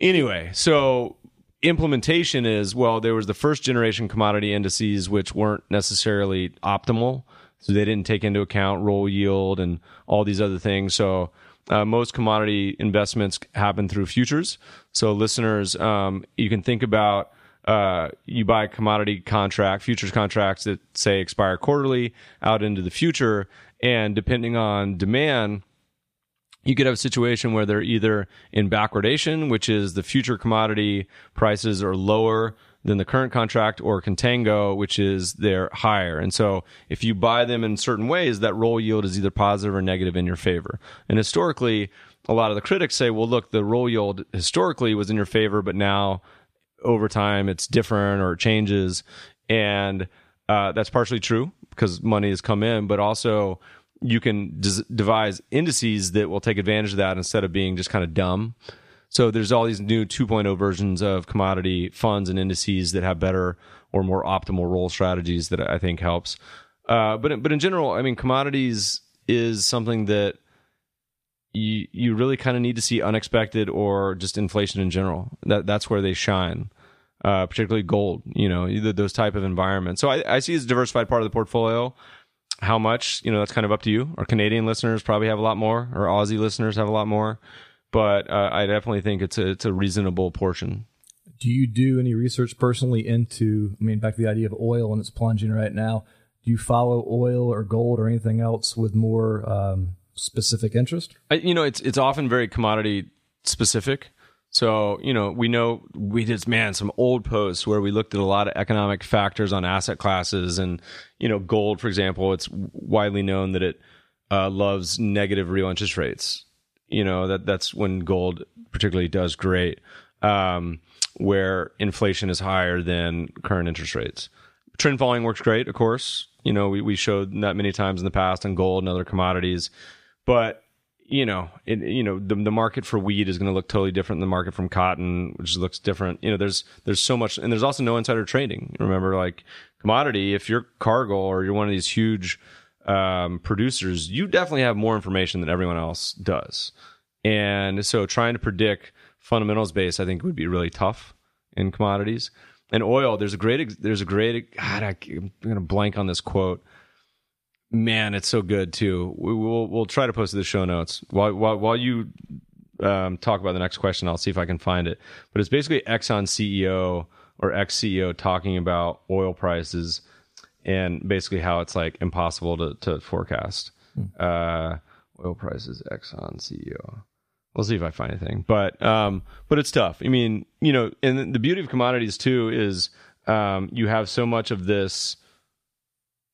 Anyway, so implementation is well, there was the first generation commodity indices which weren't necessarily optimal. So they didn't take into account roll yield and all these other things. So uh, most commodity investments happen through futures. So listeners, um, you can think about uh, you buy a commodity contract, futures contracts that say expire quarterly out into the future, and depending on demand, you could have a situation where they're either in backwardation, which is the future commodity prices are lower than the current contract, or contango, which is they're higher. And so if you buy them in certain ways, that roll yield is either positive or negative in your favor. And historically, a lot of the critics say, well, look, the roll yield historically was in your favor, but now over time it's different or it changes. And uh, that's partially true because money has come in, but also you can des- devise indices that will take advantage of that instead of being just kind of dumb. So there's all these new 2.0 versions of commodity funds and indices that have better or more optimal roll strategies that I think helps. Uh, but but in general, I mean, commodities is something that you you really kind of need to see unexpected or just inflation in general. That that's where they shine. Uh, particularly gold, you know, those type of environments. So I, I see as a diversified part of the portfolio how much you know that's kind of up to you. Our canadian listeners probably have a lot more. Our aussie listeners have a lot more. But uh, i definitely think it's a, it's a reasonable portion. Do you do any research personally into i mean back to the idea of oil and it's plunging right now. Do you follow oil or gold or anything else with more um, specific interest? I, you know it's it's often very commodity specific so, you know, we know we did, man, some old posts where we looked at a lot of economic factors on asset classes. And, you know, gold, for example, it's widely known that it uh, loves negative real interest rates. You know, that that's when gold particularly does great, um, where inflation is higher than current interest rates. Trend following works great, of course. You know, we, we showed that many times in the past on gold and other commodities. But you know, it, you know, the, the market for wheat is going to look totally different than the market from cotton, which looks different. You know, there's there's so much, and there's also no insider trading. Remember, like commodity, if you're Cargill or you're one of these huge um, producers, you definitely have more information than everyone else does. And so, trying to predict fundamentals base, I think, would be really tough in commodities. And oil, there's a great, there's a great. God, I, I'm going to blank on this quote Man, it's so good too. We will we'll try to post the show notes while while, while you um, talk about the next question. I'll see if I can find it. But it's basically Exxon CEO or ex CEO talking about oil prices and basically how it's like impossible to to forecast. Hmm. Uh, oil prices, Exxon CEO. We'll see if I find anything, but um, but it's tough. I mean, you know, and the beauty of commodities too is um, you have so much of this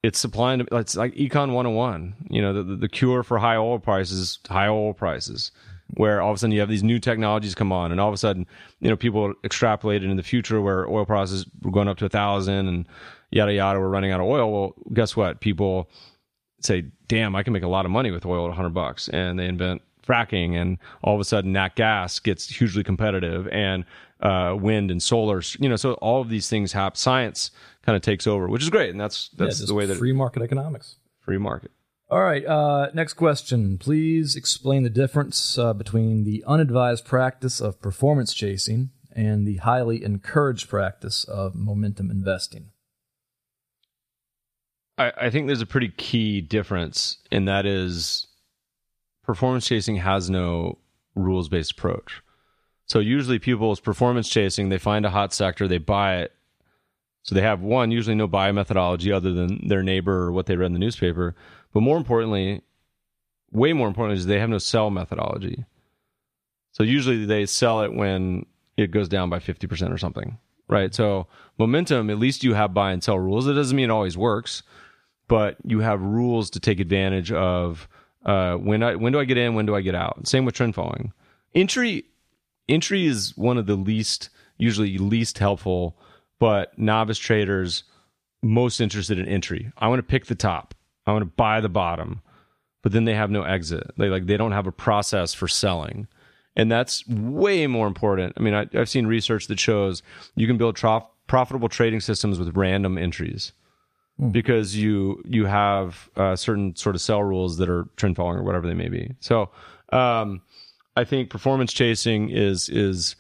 it's supplying it's like econ 101 you know the, the cure for high oil prices high oil prices where all of a sudden you have these new technologies come on and all of a sudden you know people extrapolated in the future where oil prices were going up to a thousand and yada yada we're running out of oil. Well guess what? People say damn i can make a lot of money with oil at 100 bucks and they invent fracking and all of a sudden that gas gets hugely competitive and uh, wind and solar you know so all of these things happen science kind of takes over, which is great, and that's that's yeah, the way that free market economics. Free market. All right. Uh, next question. Please explain the difference uh, between the unadvised practice of performance chasing and the highly encouraged practice of momentum investing. I, I think there's a pretty key difference, and that is performance chasing has no rules based approach. So usually people's performance chasing, they find a hot sector, they buy it, so they have one, usually no buy methodology other than their neighbor or what they read in the newspaper. But more importantly, way more importantly, is they have no sell methodology. So usually they sell it when it goes down by 50% or something, right? So momentum, at least you have buy and sell rules. It doesn't mean it always works, but you have rules to take advantage of uh, when I when do I get in, when do I get out. Same with trend following. Entry entry is one of the least usually least helpful, but novice traders most interested in entry. I want to pick the top. I want to buy the bottom, but then they have no exit. They like they don't have a process for selling, and that's way more important. I mean, I, have seen research that shows you can build trof- profitable trading systems with random entries hmm. because you you have uh, certain sort of sell rules that are trend following or whatever they may be. So, um, I think performance chasing is is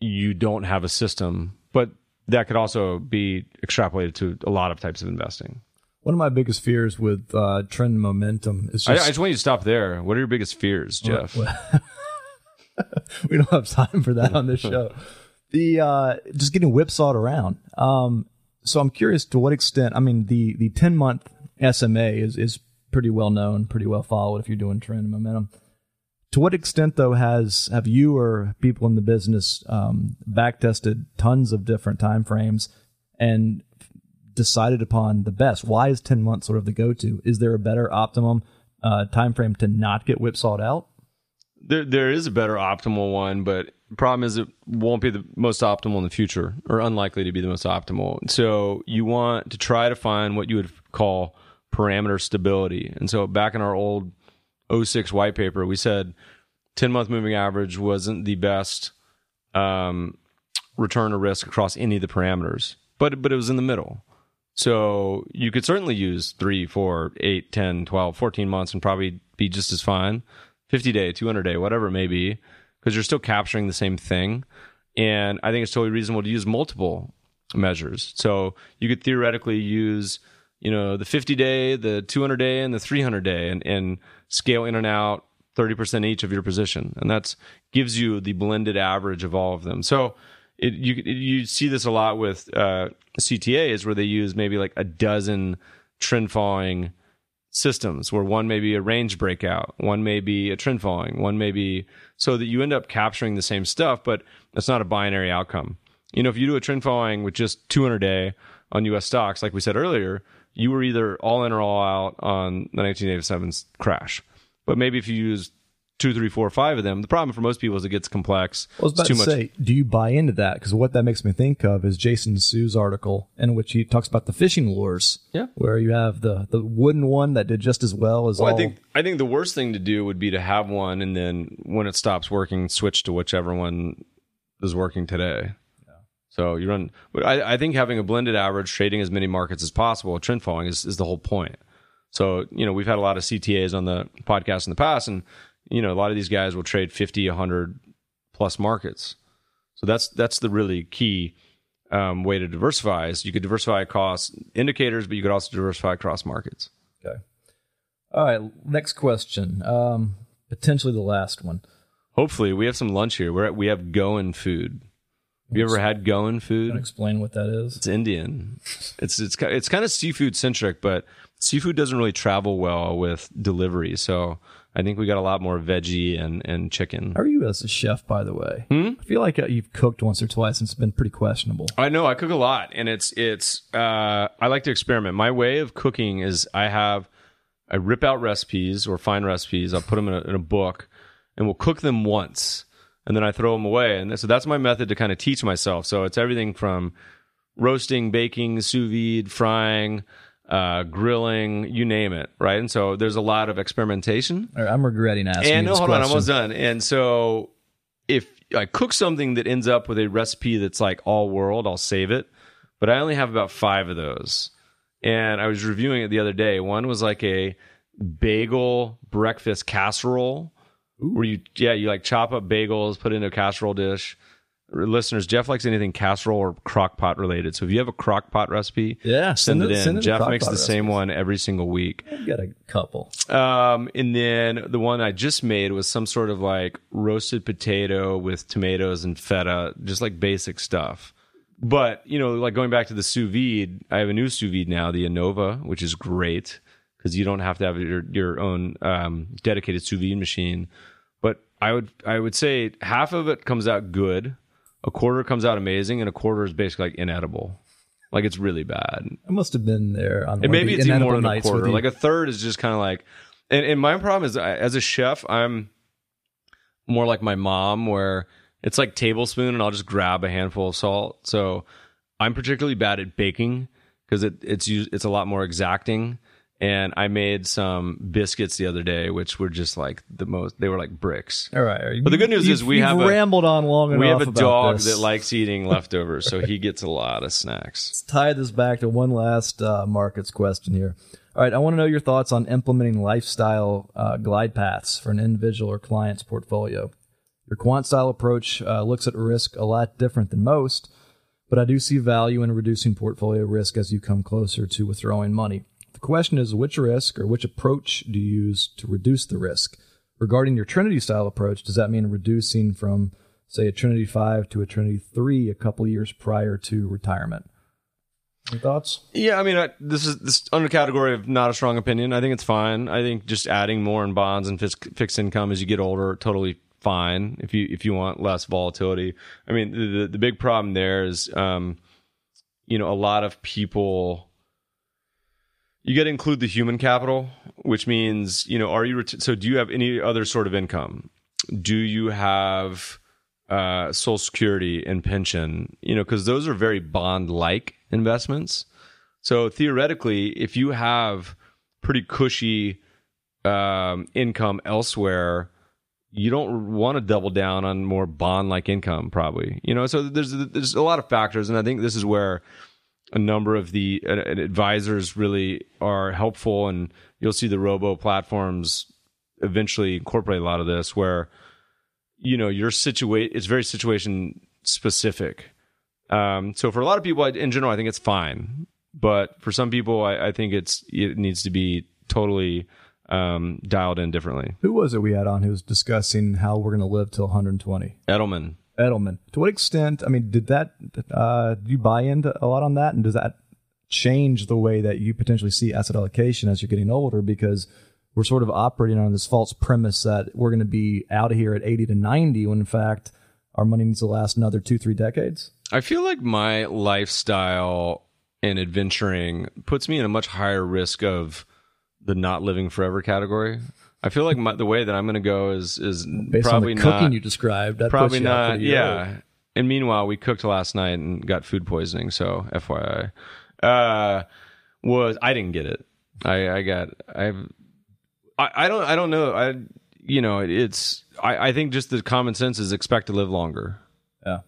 you don't have a system, but that could also be extrapolated to a lot of types of investing. One of my biggest fears with uh, trend momentum is just. I, I, just want you to stop there. What are your biggest fears, Jeff? we don't have time for that on this show. The uh, just getting whipsawed around. Um, so I'm curious to what extent. I mean, the the 10 month SMA is is pretty well known, pretty well followed if you're doing trend and momentum. To what extent, though, has have you or people in the business um, back tested tons of different time frames and decided upon the best? Why is ten months sort of the go to? Is there a better optimum uh, time frame to not get whipsawed out? There, there is a better optimal one, but the problem is it won't be the most optimal in the future, or unlikely to be the most optimal. So you want to try to find what you would call parameter stability. And so back in our old 06 white paper, we said 10 month moving average wasn't the best um, return to risk across any of the parameters, but, but it was in the middle. So you could certainly use 3, 4, 8, 10, 12, 14 months and probably be just as fine. 50 day, 200 day, whatever it may be, because you're still capturing the same thing. And I think it's totally reasonable to use multiple measures. So you could theoretically use, you know, the 50 day, the 200 day, and the 300 day, and, and scale in and out 30% each of your position. And that's gives you the blended average of all of them. So it, you, you see this a lot with uh, CTAs where they use maybe like a dozen trend following systems where one may be a range breakout, one may be a trend following, one may be so that you end up capturing the same stuff, but it's not a binary outcome. You know, if you do a trend following with just 200 day on US stocks, like we said earlier, you were either all in or all out on the 1987 crash. But maybe if you use two, three, four, five of them, the problem for most people is it gets complex. I was about to much. say, do you buy into that? Because what that makes me think of is Jason Su's article in which he talks about the fishing lures. Yeah, where you have the the wooden one that did just as well as. Well, all... I think I think the worst thing to do would be to have one and then when it stops working, switch to whichever one is working today. So you run, but I, I, think having a blended average, trading as many markets as possible, trend following is, is the whole point. So, you know, we've had a lot of CTAs on the podcast in the past, and, you know, a lot of these guys will trade 50, 100 plus markets. So that's that's the really key um, way to diversify is you could diversify across indicators, but you could also diversify across markets. Okay. All right. Next question. Um, potentially the last one. Hopefully, we have some lunch here. We're at, we have going food. Have you ever had going food? explain what that is. It's Indian. It's it's it's kind of seafood centric, but seafood doesn't really travel well with delivery. So I think we got a lot more veggie and and chicken. How are you as a chef, by the way? Hmm? I feel like uh, you've cooked once or twice, and it's been pretty questionable. I know I cook a lot, and it's it's. Uh, I like to experiment. My way of cooking is I have I rip out recipes or find recipes. I'll put them in a, in a book, and we'll cook them once and then I throw them away. And so that's my method to kind of teach myself. So it's everything from roasting, baking, sous vide, frying, uh, grilling, you name it, right? And so there's a lot of experimentation. Right, I'm regretting asking. And no, hold question. on, I'm almost done. And so if I cook something that ends up with a recipe that's like all world, I'll save it. But I only have about five of those. And I was reviewing it the other day. One was like a bagel breakfast casserole Ooh. where you yeah you like chop up bagels, put it in a casserole dish. Listeners, Jeff likes anything casserole or crock pot related. So if you have a crock pot recipe, yeah, send, send it, in. Jeff makes the recipes. same one every single week. I've got a couple. Um, and then the one I just made was some sort of like roasted potato with tomatoes and feta, just like basic stuff. But you know, like going back to the sous vide, I have a new sous vide now, the Anova, which is great because you don't have to have your your own um, dedicated sous vide machine. But I would I would say half of it comes out good, a quarter comes out amazing, and a quarter is basically like inedible. Like it's really bad. I must have been there on. And maybe it's even more than a quarter. Like a third is just kind of like. And, and my problem is, as a chef, I'm more like my mom, where It's like tablespoon, and I'll just grab a handful of salt. So I'm particularly bad at baking because it, it's it's a lot more exacting. And I made some biscuits the other day, which were just like the most. They were like bricks. All right. But the good news is we have a- rambled on long enough. We have a dog this. that likes eating leftovers, so he gets a lot of snacks. Let's tie this back to one last uh, markets question here. All right, I want to know your thoughts on implementing lifestyle uh, glide paths for an individual or client's portfolio. Your quant style approach uh, looks at risk a lot different than most, but I do see value in reducing portfolio risk as you come closer to withdrawing money. Question is which risk or which approach do you use to reduce the risk? Regarding your Trinity style approach, does that mean reducing from, say, a Trinity 5 to a Trinity 3 a couple years prior to retirement? Any thoughts? Yeah, I mean, I, this is this under category of not a strong opinion. I think it's fine. I think just adding more in bonds and fix, fixed income as you get older, totally fine. If you if you want less volatility, I mean, the the, the big problem there is, um, you know, a lot of people. You got to include the human capital, which means you know, are you ret- so? Do you have any other sort of income? Do you have uh, Social Security and pension? You know, because those are very bond-like investments. So theoretically, if you have pretty cushy um, income elsewhere, you don't want to double down on more bond-like income, probably. You know, so there's there's a lot of factors, and I think this is where a number of the uh, advisors really are helpful, and you'll see the robo platforms eventually incorporate a lot of this, where you know your situation it's very situation specific. Um, so for a lot of people, in general, I think it's fine, but for some people, I, I think it's it needs to be totally um, dialed in differently. Who was it we had on who was discussing how we're going to live till 120? Edelman, Edelman. To what extent? I mean, did that? Uh, do you buy into a lot on that, and does that change the way that you potentially see asset allocation as you're getting older? Because we're sort of operating on this false premise that we're going to be out of here at 80 to 90, when in fact our money needs to last another two, three decades. I feel like my lifestyle and adventuring puts me in a much higher risk of the not living forever category. I feel like my, the way that I'm going to go is is Based probably on the cooking you described, that probably puts you out not. pretty Yeah. early. And meanwhile, we cooked last night and got food poisoning. So FYI, uh, was I didn't get it. I I got I've I, I don't I don't know I you know it's I I think just the common sense is expect to live longer. Yeah.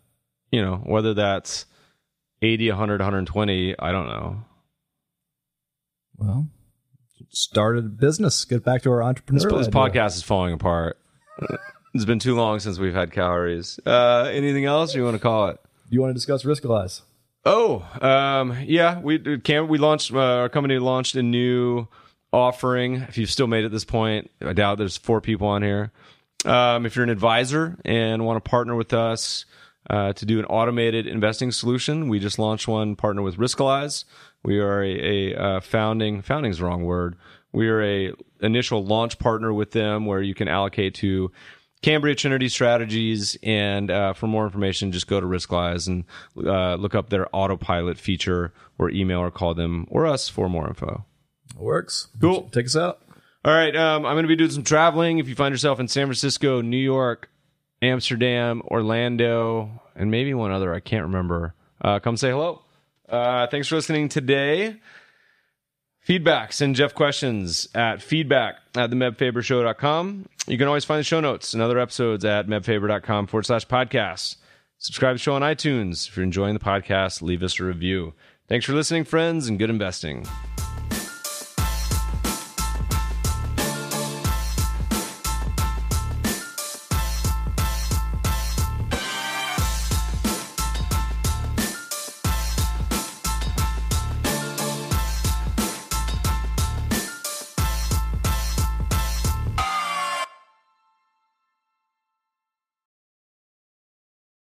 You know whether that's 80, 100, 120. I don't know. Well, started a business. Get back to our entrepreneur. This, this podcast is falling apart. it's been too long since we've had calories. Uh, anything else you want to call it? You want to discuss Riskalyze? Oh, um, yeah, we can we launched uh, our company launched a new offering. If you've still made it this point, I doubt there's four people on here. Um, if you're an advisor and want to partner with us uh, to do an automated investing solution, we just launched one partner with Riskalyze. We are a, a uh, founding founding's the wrong word. We are a initial launch partner with them where you can allocate to Cambria Trinity Strategies. And uh, for more information, just go to Riskalyze and uh, look up their autopilot feature or email or call them or us for more info. It Works. Cool. Take us out. All right, um, I'm going to be doing some traveling. If you find yourself in San Francisco, New York, Amsterdam, Orlando, and maybe one other, I can't remember, uh, come say hello. Uh, thanks for listening today. Feedback, send Jeff questions at feedback at the mebfabershow.com. You can always find the show notes and other episodes at mebfaber.com forward slash podcast. Subscribe to the show on iTunes. If you're enjoying the podcast, leave us a review. Thanks for listening, friends, and good investing.